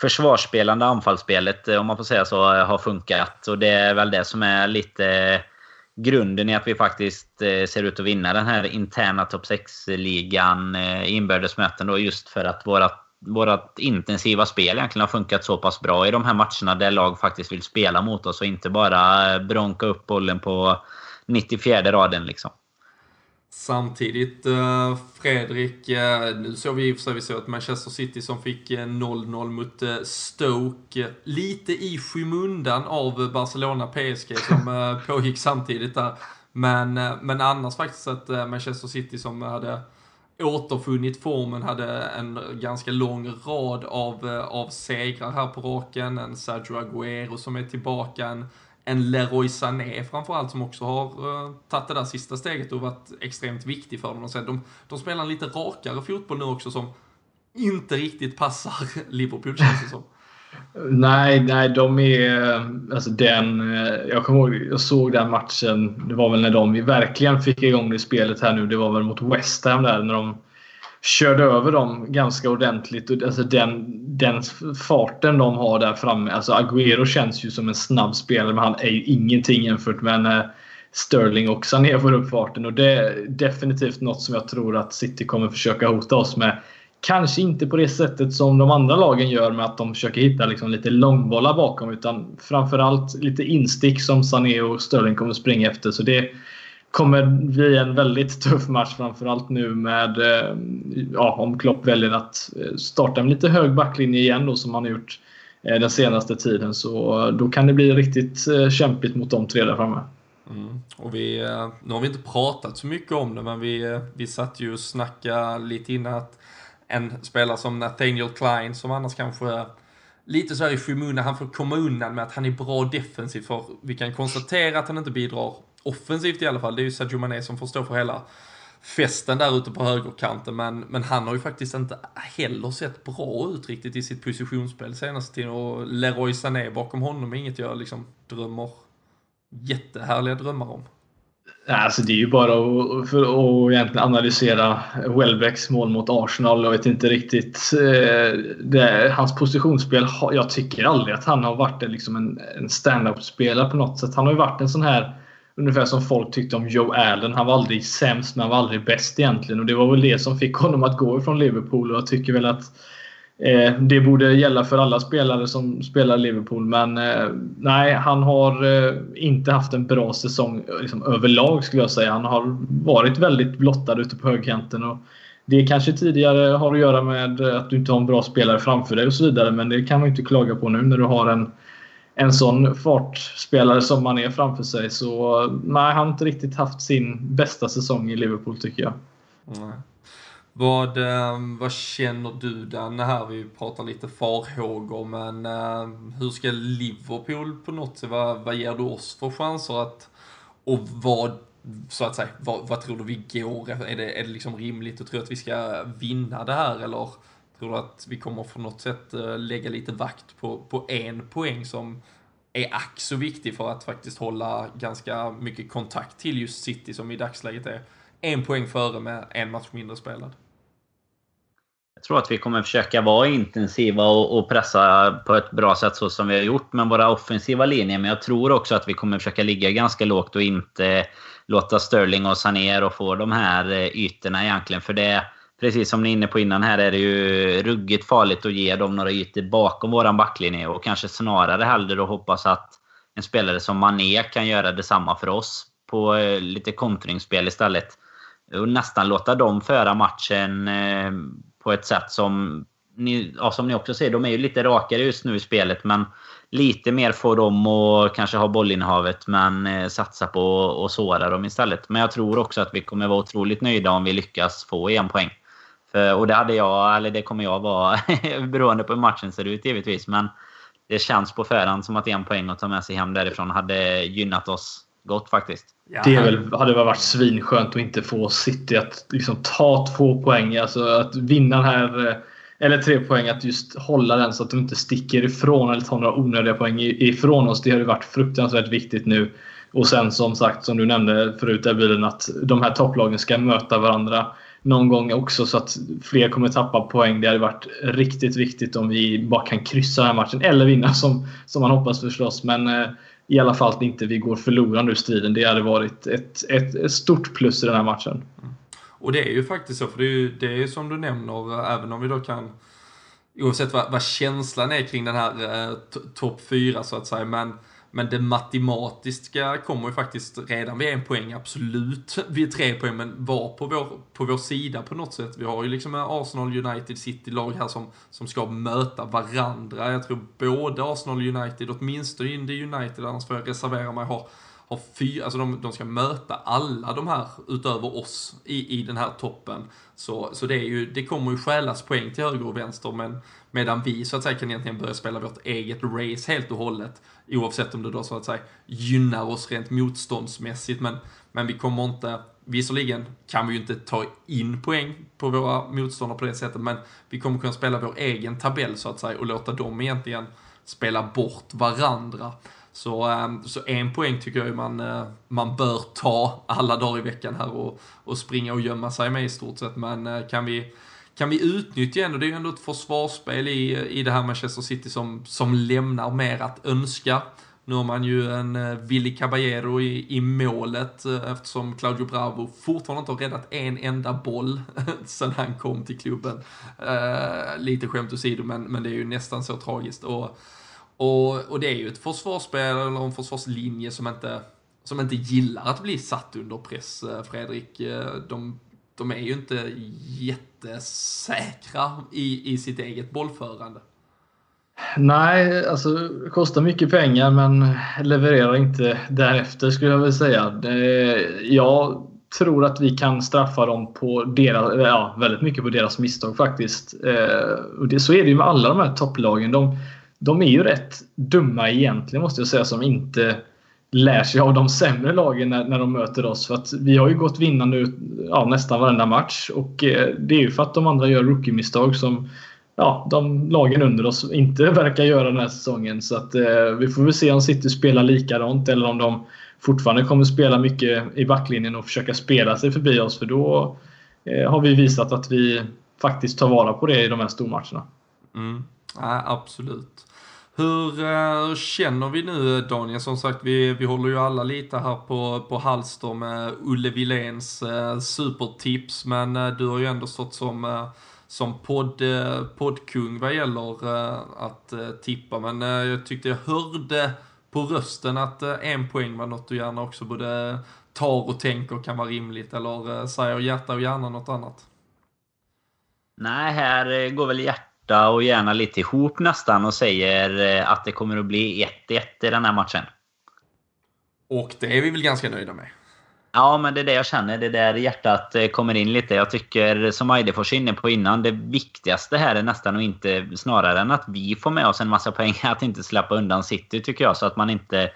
försvarsspelande anfallsspelet, eh, om man får säga så, eh, har funkat. Och det är väl det som är lite eh, grunden i att vi faktiskt ser ut att vinna den här interna topp 6-ligan inbördes inbördesmöten. Då, just för att vårat vårt intensiva spel egentligen har funkat så pass bra i de här matcherna där lag faktiskt vill spela mot oss och inte bara eh, bronka upp bollen på 94 raden. Liksom. Samtidigt, eh, Fredrik, eh, nu såg vi i och för sig vi såg att Manchester City som fick 0-0 mot Stoke, lite i skymundan av Barcelona PSG som pågick samtidigt där. Men, men annars faktiskt att Manchester City som hade återfunnit formen, hade en ganska lång rad av, eh, av segrar här på raken. En Sergio Aguero som är tillbaka, en, en Leroy Sané framförallt som också har uh, tagit det där sista steget och varit extremt viktig för dem. De, de spelar en lite rakare fotboll nu också som inte riktigt passar Liverpool känns det som. Nej, nej, de är... Alltså den, eh, jag kommer ihåg, jag såg den matchen. Det var väl när de verkligen fick igång det spelet här nu. Det var väl mot West Ham där när de körde över dem ganska ordentligt. Alltså den, den farten de har där framme. Alltså Agüero känns ju som en snabb spelare men han är ju ingenting jämfört med när Sterling och Sané får upp farten. Och det är definitivt något som jag tror att City kommer försöka hota oss med Kanske inte på det sättet som de andra lagen gör med att de försöker hitta liksom lite långbollar bakom utan framförallt lite instick som Sané och Sterling kommer springa efter. Så det kommer bli en väldigt tuff match framförallt nu med eh, ja, om Klopp väljer att eh, starta med lite hög backlinje igen då som han har gjort eh, den senaste tiden. Så då kan det bli riktigt kämpigt mot de tre där framme. Mm. Och vi, nu har vi inte pratat så mycket om det, men vi, vi satt ju och snackade lite innan att en spelare som Nathaniel Klein som annars kanske lite så här i skymundan, han får komma undan med att han är bra defensivt för vi kan konstatera att han inte bidrar offensivt i alla fall. Det är ju Sadio Mané som får stå för hela festen där ute på högerkanten men, men han har ju faktiskt inte heller sett bra ut riktigt i sitt positionsspel senaste tiden och Leroy Sané bakom honom är inget jag liksom drömmer jättehärliga drömmar om. Alltså det är ju bara att, för att egentligen analysera Welbecks mål mot Arsenal. Jag vet inte riktigt. Eh, det, hans positionsspel, jag tycker aldrig att han har varit en, liksom en, en stand-up-spelare på något sätt. Han har ju varit en sån här, ungefär som folk tyckte om Joe Allen. Han var aldrig sämst, men han var aldrig bäst egentligen. Och det var väl det som fick honom att gå ifrån Liverpool. Och jag tycker väl att Eh, det borde gälla för alla spelare som spelar Liverpool, men eh, nej, han har eh, inte haft en bra säsong liksom, överlag skulle jag säga. Han har varit väldigt blottad ute på högkanten. Och det kanske tidigare har att göra med att du inte har en bra spelare framför dig och så vidare, men det kan man inte klaga på nu när du har en, en sån fartspelare som man är framför sig. Så nej, han har inte riktigt haft sin bästa säsong i Liverpool tycker jag. Nej. Vad, eh, vad känner du Dan här? Vi pratar lite farhågor, men eh, hur ska Liverpool på något sätt, vad, vad ger du oss för chanser att, och vad, så att säga, vad, vad tror du vi går Är det, är det liksom rimligt att tro att vi ska vinna det här eller tror du att vi kommer på något sätt eh, lägga lite vakt på, på en poäng som är ack så viktig för att faktiskt hålla ganska mycket kontakt till just City som i dagsläget är en poäng före med en match mindre spelad? Jag tror att vi kommer försöka vara intensiva och, och, pressa på ett bra sätt så som vi har gjort med våra offensiva linjer. Men jag tror också att vi kommer försöka ligga ganska lågt och inte låta Sterling och Sané och få de här eh, ytorna egentligen. För det, precis som ni är inne på innan här, är det ju ruggigt farligt att ge dem några ytor bakom våran backlinje. Och kanske snarare hellre att hoppas att en spelare som Mané kan göra detsamma för oss på eh, lite kontringsspel istället. Och nästan låta dem föra matchen eh, på ett sätt som ni, ja, som ni också ser, de är ju lite rakare just nu i spelet. Men lite mer få dem att kanske ha bollinnehavet men eh, satsa på att såra dem istället. Men jag tror också att vi kommer vara otroligt nöjda om vi lyckas få en poäng. För, och det hade jag, eller det kommer jag vara beroende på hur matchen ser ut givetvis. Men det känns på förhand som att en poäng att ta med sig hem därifrån hade gynnat oss gott faktiskt. Det väl, hade väl varit svinskönt att inte få City att liksom ta två poäng. Alltså att vinna den här eh, eller tre poäng, att just hålla den så att de inte sticker ifrån eller tar några onödiga poäng ifrån oss. Det har ju varit fruktansvärt viktigt nu. Och sen som sagt, som du nämnde förut, där bilen att de här topplagen ska möta varandra. någon gång också så att fler kommer tappa poäng. Det hade varit riktigt viktigt om vi bara kan kryssa den här matchen eller vinna som, som man hoppas förstås. Men eh, i alla fall att inte vi går förlorande ur striden. Det hade varit ett, ett, ett stort plus i den här matchen. Och det är ju faktiskt så, för det är ju det är som du nämner, även om vi då kan oavsett vad, vad känslan är kring den här eh, topp 4 så att säga, men men det matematiska kommer ju faktiskt redan vid en poäng, absolut vid tre poäng, men var på vår, på vår sida på något sätt. Vi har ju liksom Arsenal, United, City-lag här som, som ska möta varandra. Jag tror både Arsenal och United, åtminstone in det United, annars får jag reservera mig, har har fyra, alltså de, de ska möta alla de här utöver oss i, i den här toppen. Så, så det, är ju, det kommer ju stjälas poäng till höger och vänster, men medan vi så att säga kan egentligen börja spela vårt eget race helt och hållet, oavsett om det då så att säga gynnar oss rent motståndsmässigt, men, men vi kommer inte, visserligen kan vi ju inte ta in poäng på våra motståndare på det sättet, men vi kommer kunna spela vår egen tabell så att säga och låta dem egentligen spela bort varandra. Så, eh, så en poäng tycker jag man, eh, man bör ta alla dagar i veckan här och, och springa och gömma sig med i stort sett. Men eh, kan vi, kan vi utnyttja ändå, det är ju ändå ett försvarsspel i, i det här Manchester City som, som lämnar mer att önska. Nu har man ju en eh, Willy Caballero i, i målet eh, eftersom Claudio Bravo fortfarande inte har räddat en enda boll sen han kom till klubben. Uh, lite skämt åsido, men, men det är ju nästan så tragiskt. Och, och, och det är ju ett försvarsspel eller en försvarslinje som inte, som inte gillar att bli satt under press, Fredrik. De, de är ju inte jättesäkra i, i sitt eget bollförande. Nej, alltså kostar mycket pengar men levererar inte därefter skulle jag vilja säga. Jag tror att vi kan straffa dem på deras, ja, väldigt mycket på deras misstag faktiskt. Eh, och det, så är det ju med alla de här topplagen. De, de är ju rätt dumma egentligen måste jag säga som inte lär sig av de sämre lagen när, när de möter oss. För att vi har ju gått vinnande ja, nästan varenda match och eh, det är ju för att de andra gör rookie-misstag som ja, de lagen under oss inte verkar göra den här säsongen. Så att, eh, vi får väl se om City spelar likadant eller om de fortfarande kommer spela mycket i backlinjen och försöka spela sig förbi oss. För då eh, har vi visat att vi faktiskt tar vara på det i de här stormatcherna. Mm. Ja, absolut. Hur eh, känner vi nu Daniel? Som sagt, vi, vi håller ju alla lite här på, på halster med Olle Willéns eh, supertips, men eh, du har ju ändå stått som, som podd, poddkung vad gäller att tippa. Men jag tyckte jag hörde på rösten att en poäng var något du gärna också både tar och tänker kan vara rimligt, eller säger hjärta och hjärna något annat? Nej, här går väl hjärtat borta och gärna lite ihop nästan och säger eh, att det kommer att bli 1-1 i den här matchen. Och det är vi väl ganska nöjda med? Ja, men det är det jag känner. Det är där hjärtat eh, kommer in lite. Jag tycker, som Eidefors inne på innan, det viktigaste här är nästan att inte, snarare än att vi får med oss en massa poäng, att inte släppa undan City tycker jag. Så att man inte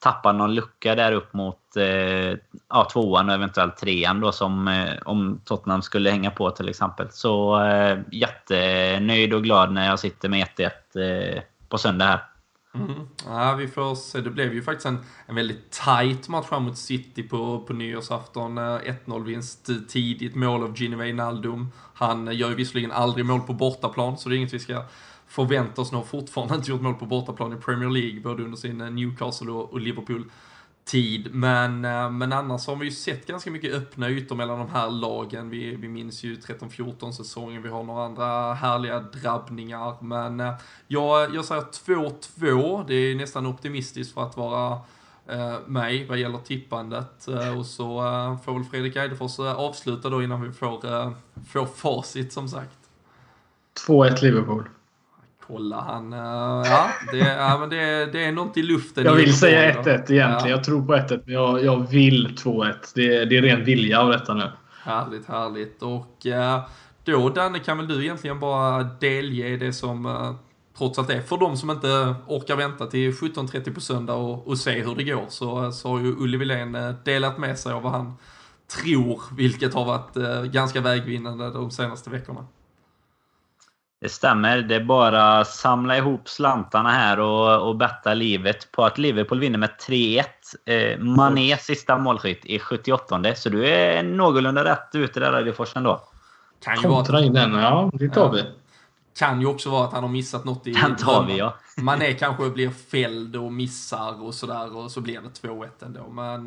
tappar någon lucka där upp mot eh, ja, tvåan och eventuellt trean då som eh, om Tottenham skulle hänga på till exempel. Så eh, jättenöjd och glad när jag sitter med 1-1 eh, på söndag här. Mm. Ja, vi får se. Det blev ju faktiskt en, en väldigt tight match här mot City på, på nyårsafton. Eh, 1-0-vinst tidigt, mål av Gini Wijnaldum. Han eh, gör ju visserligen aldrig mål på bortaplan, så det är inget vi ska förväntas. oss har fortfarande inte gjort mål på bortaplan i Premier League, både under sin eh, Newcastle och Liverpool tid. Men, eh, men annars har vi ju sett ganska mycket öppna ytor mellan de här lagen. Vi, vi minns ju 13-14 säsongen, vi har några andra härliga drabbningar. Men eh, jag, jag säger 2-2, det är nästan optimistiskt för att vara eh, mig vad gäller tippandet. och så får väl Fredrik Eidefors avsluta då innan vi får, får facit som sagt. 2-1 Liverpool kolla han. Uh, ja, det, ja, men det, det är något i luften. Jag vill säga 1-1 egentligen. Ja. Jag tror på 1-1, men jag, jag vill 2-1. Det, det är ren vilja av detta nu. Härligt, härligt. Och uh, då Danne kan väl du egentligen bara delge det som uh, trots allt är för de som inte orkar vänta till 17.30 på söndag och, och se hur det går så, så har ju Olle Wilén delat med sig av vad han tror, vilket har varit ganska vägvinnande de senaste veckorna. Det stämmer. Det är bara att samla ihop slantarna här och, och betta livet på att Liverpool vinner med 3-1. Eh, Mané sista målskytt i 78 Så du är någorlunda rätt ute där i forsen då. Kan ju Kontra vara... in den, ja. Det tar vi. Kan ju också vara att han har missat något i... Den tar vi, ja. Mané kanske blir fälld och missar och sådär och så blir det 2-1 ändå. Men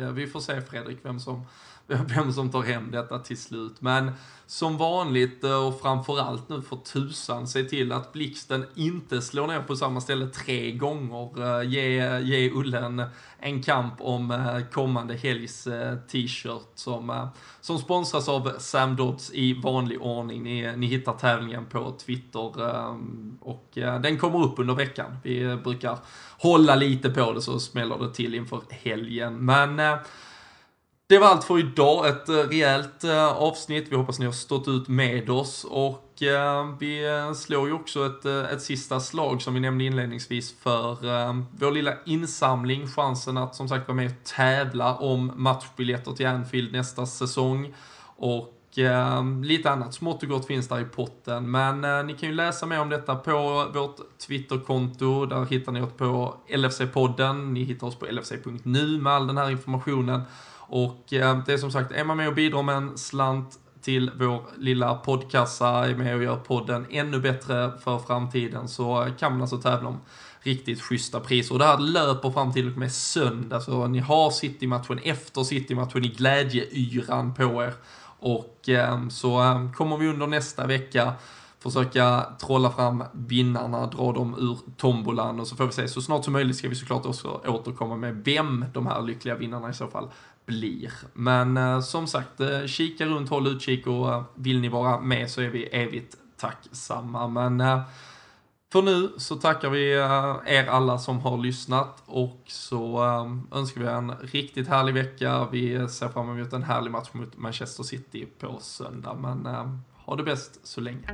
ja, vi får se Fredrik vem som vem som tar hem detta till slut. Men som vanligt eh, och framförallt nu för tusan, se till att blixten inte slår ner på samma ställe tre gånger. Eh, ge, ge Ullen en kamp om eh, kommande helgs t-shirt som, som sponsras av Sam Dodds i vanlig ordning. Ni, ni hittar tävlingen på Twitter och den kommer upp under veckan. Vi brukar hålla lite på det så smäller det till inför helgen. Men det var allt för idag. Ett eh, rejält eh, avsnitt. Vi hoppas ni har stått ut med oss och eh, vi slår ju också ett, ett sista slag som vi nämnde inledningsvis för vår lilla insamling. Chansen att som sagt vara med och tävla om matchbiljetter till Anfield nästa säsong. Och lite annat smått och gott finns där i potten. Men ni kan ju läsa mer om detta på vårt Twitterkonto. Där hittar ni oss på LFC-podden. Ni hittar oss på lfc.nu med all den här informationen. Och eh, det är som sagt, är man med och bidrar med en slant till vår lilla poddkassa, är med och gör podden ännu bättre för framtiden så eh, kan man alltså tävla om riktigt schyssta priser. Och det här löper fram till och med söndag, så ni har City-matchen efter City-matchen i glädjeyran på er. Och eh, så eh, kommer vi under nästa vecka försöka trolla fram vinnarna, dra dem ur tombolan och så får vi se. Så snart som möjligt ska vi såklart också återkomma med vem de här lyckliga vinnarna i så fall blir. Men eh, som sagt, eh, kika runt, håll utkik och eh, vill ni vara med så är vi evigt tacksamma. Men eh, för nu så tackar vi eh, er alla som har lyssnat och så eh, önskar vi en riktigt härlig vecka. Vi ser fram emot en härlig match mot Manchester City på söndag. Men eh, ha det bäst så länge.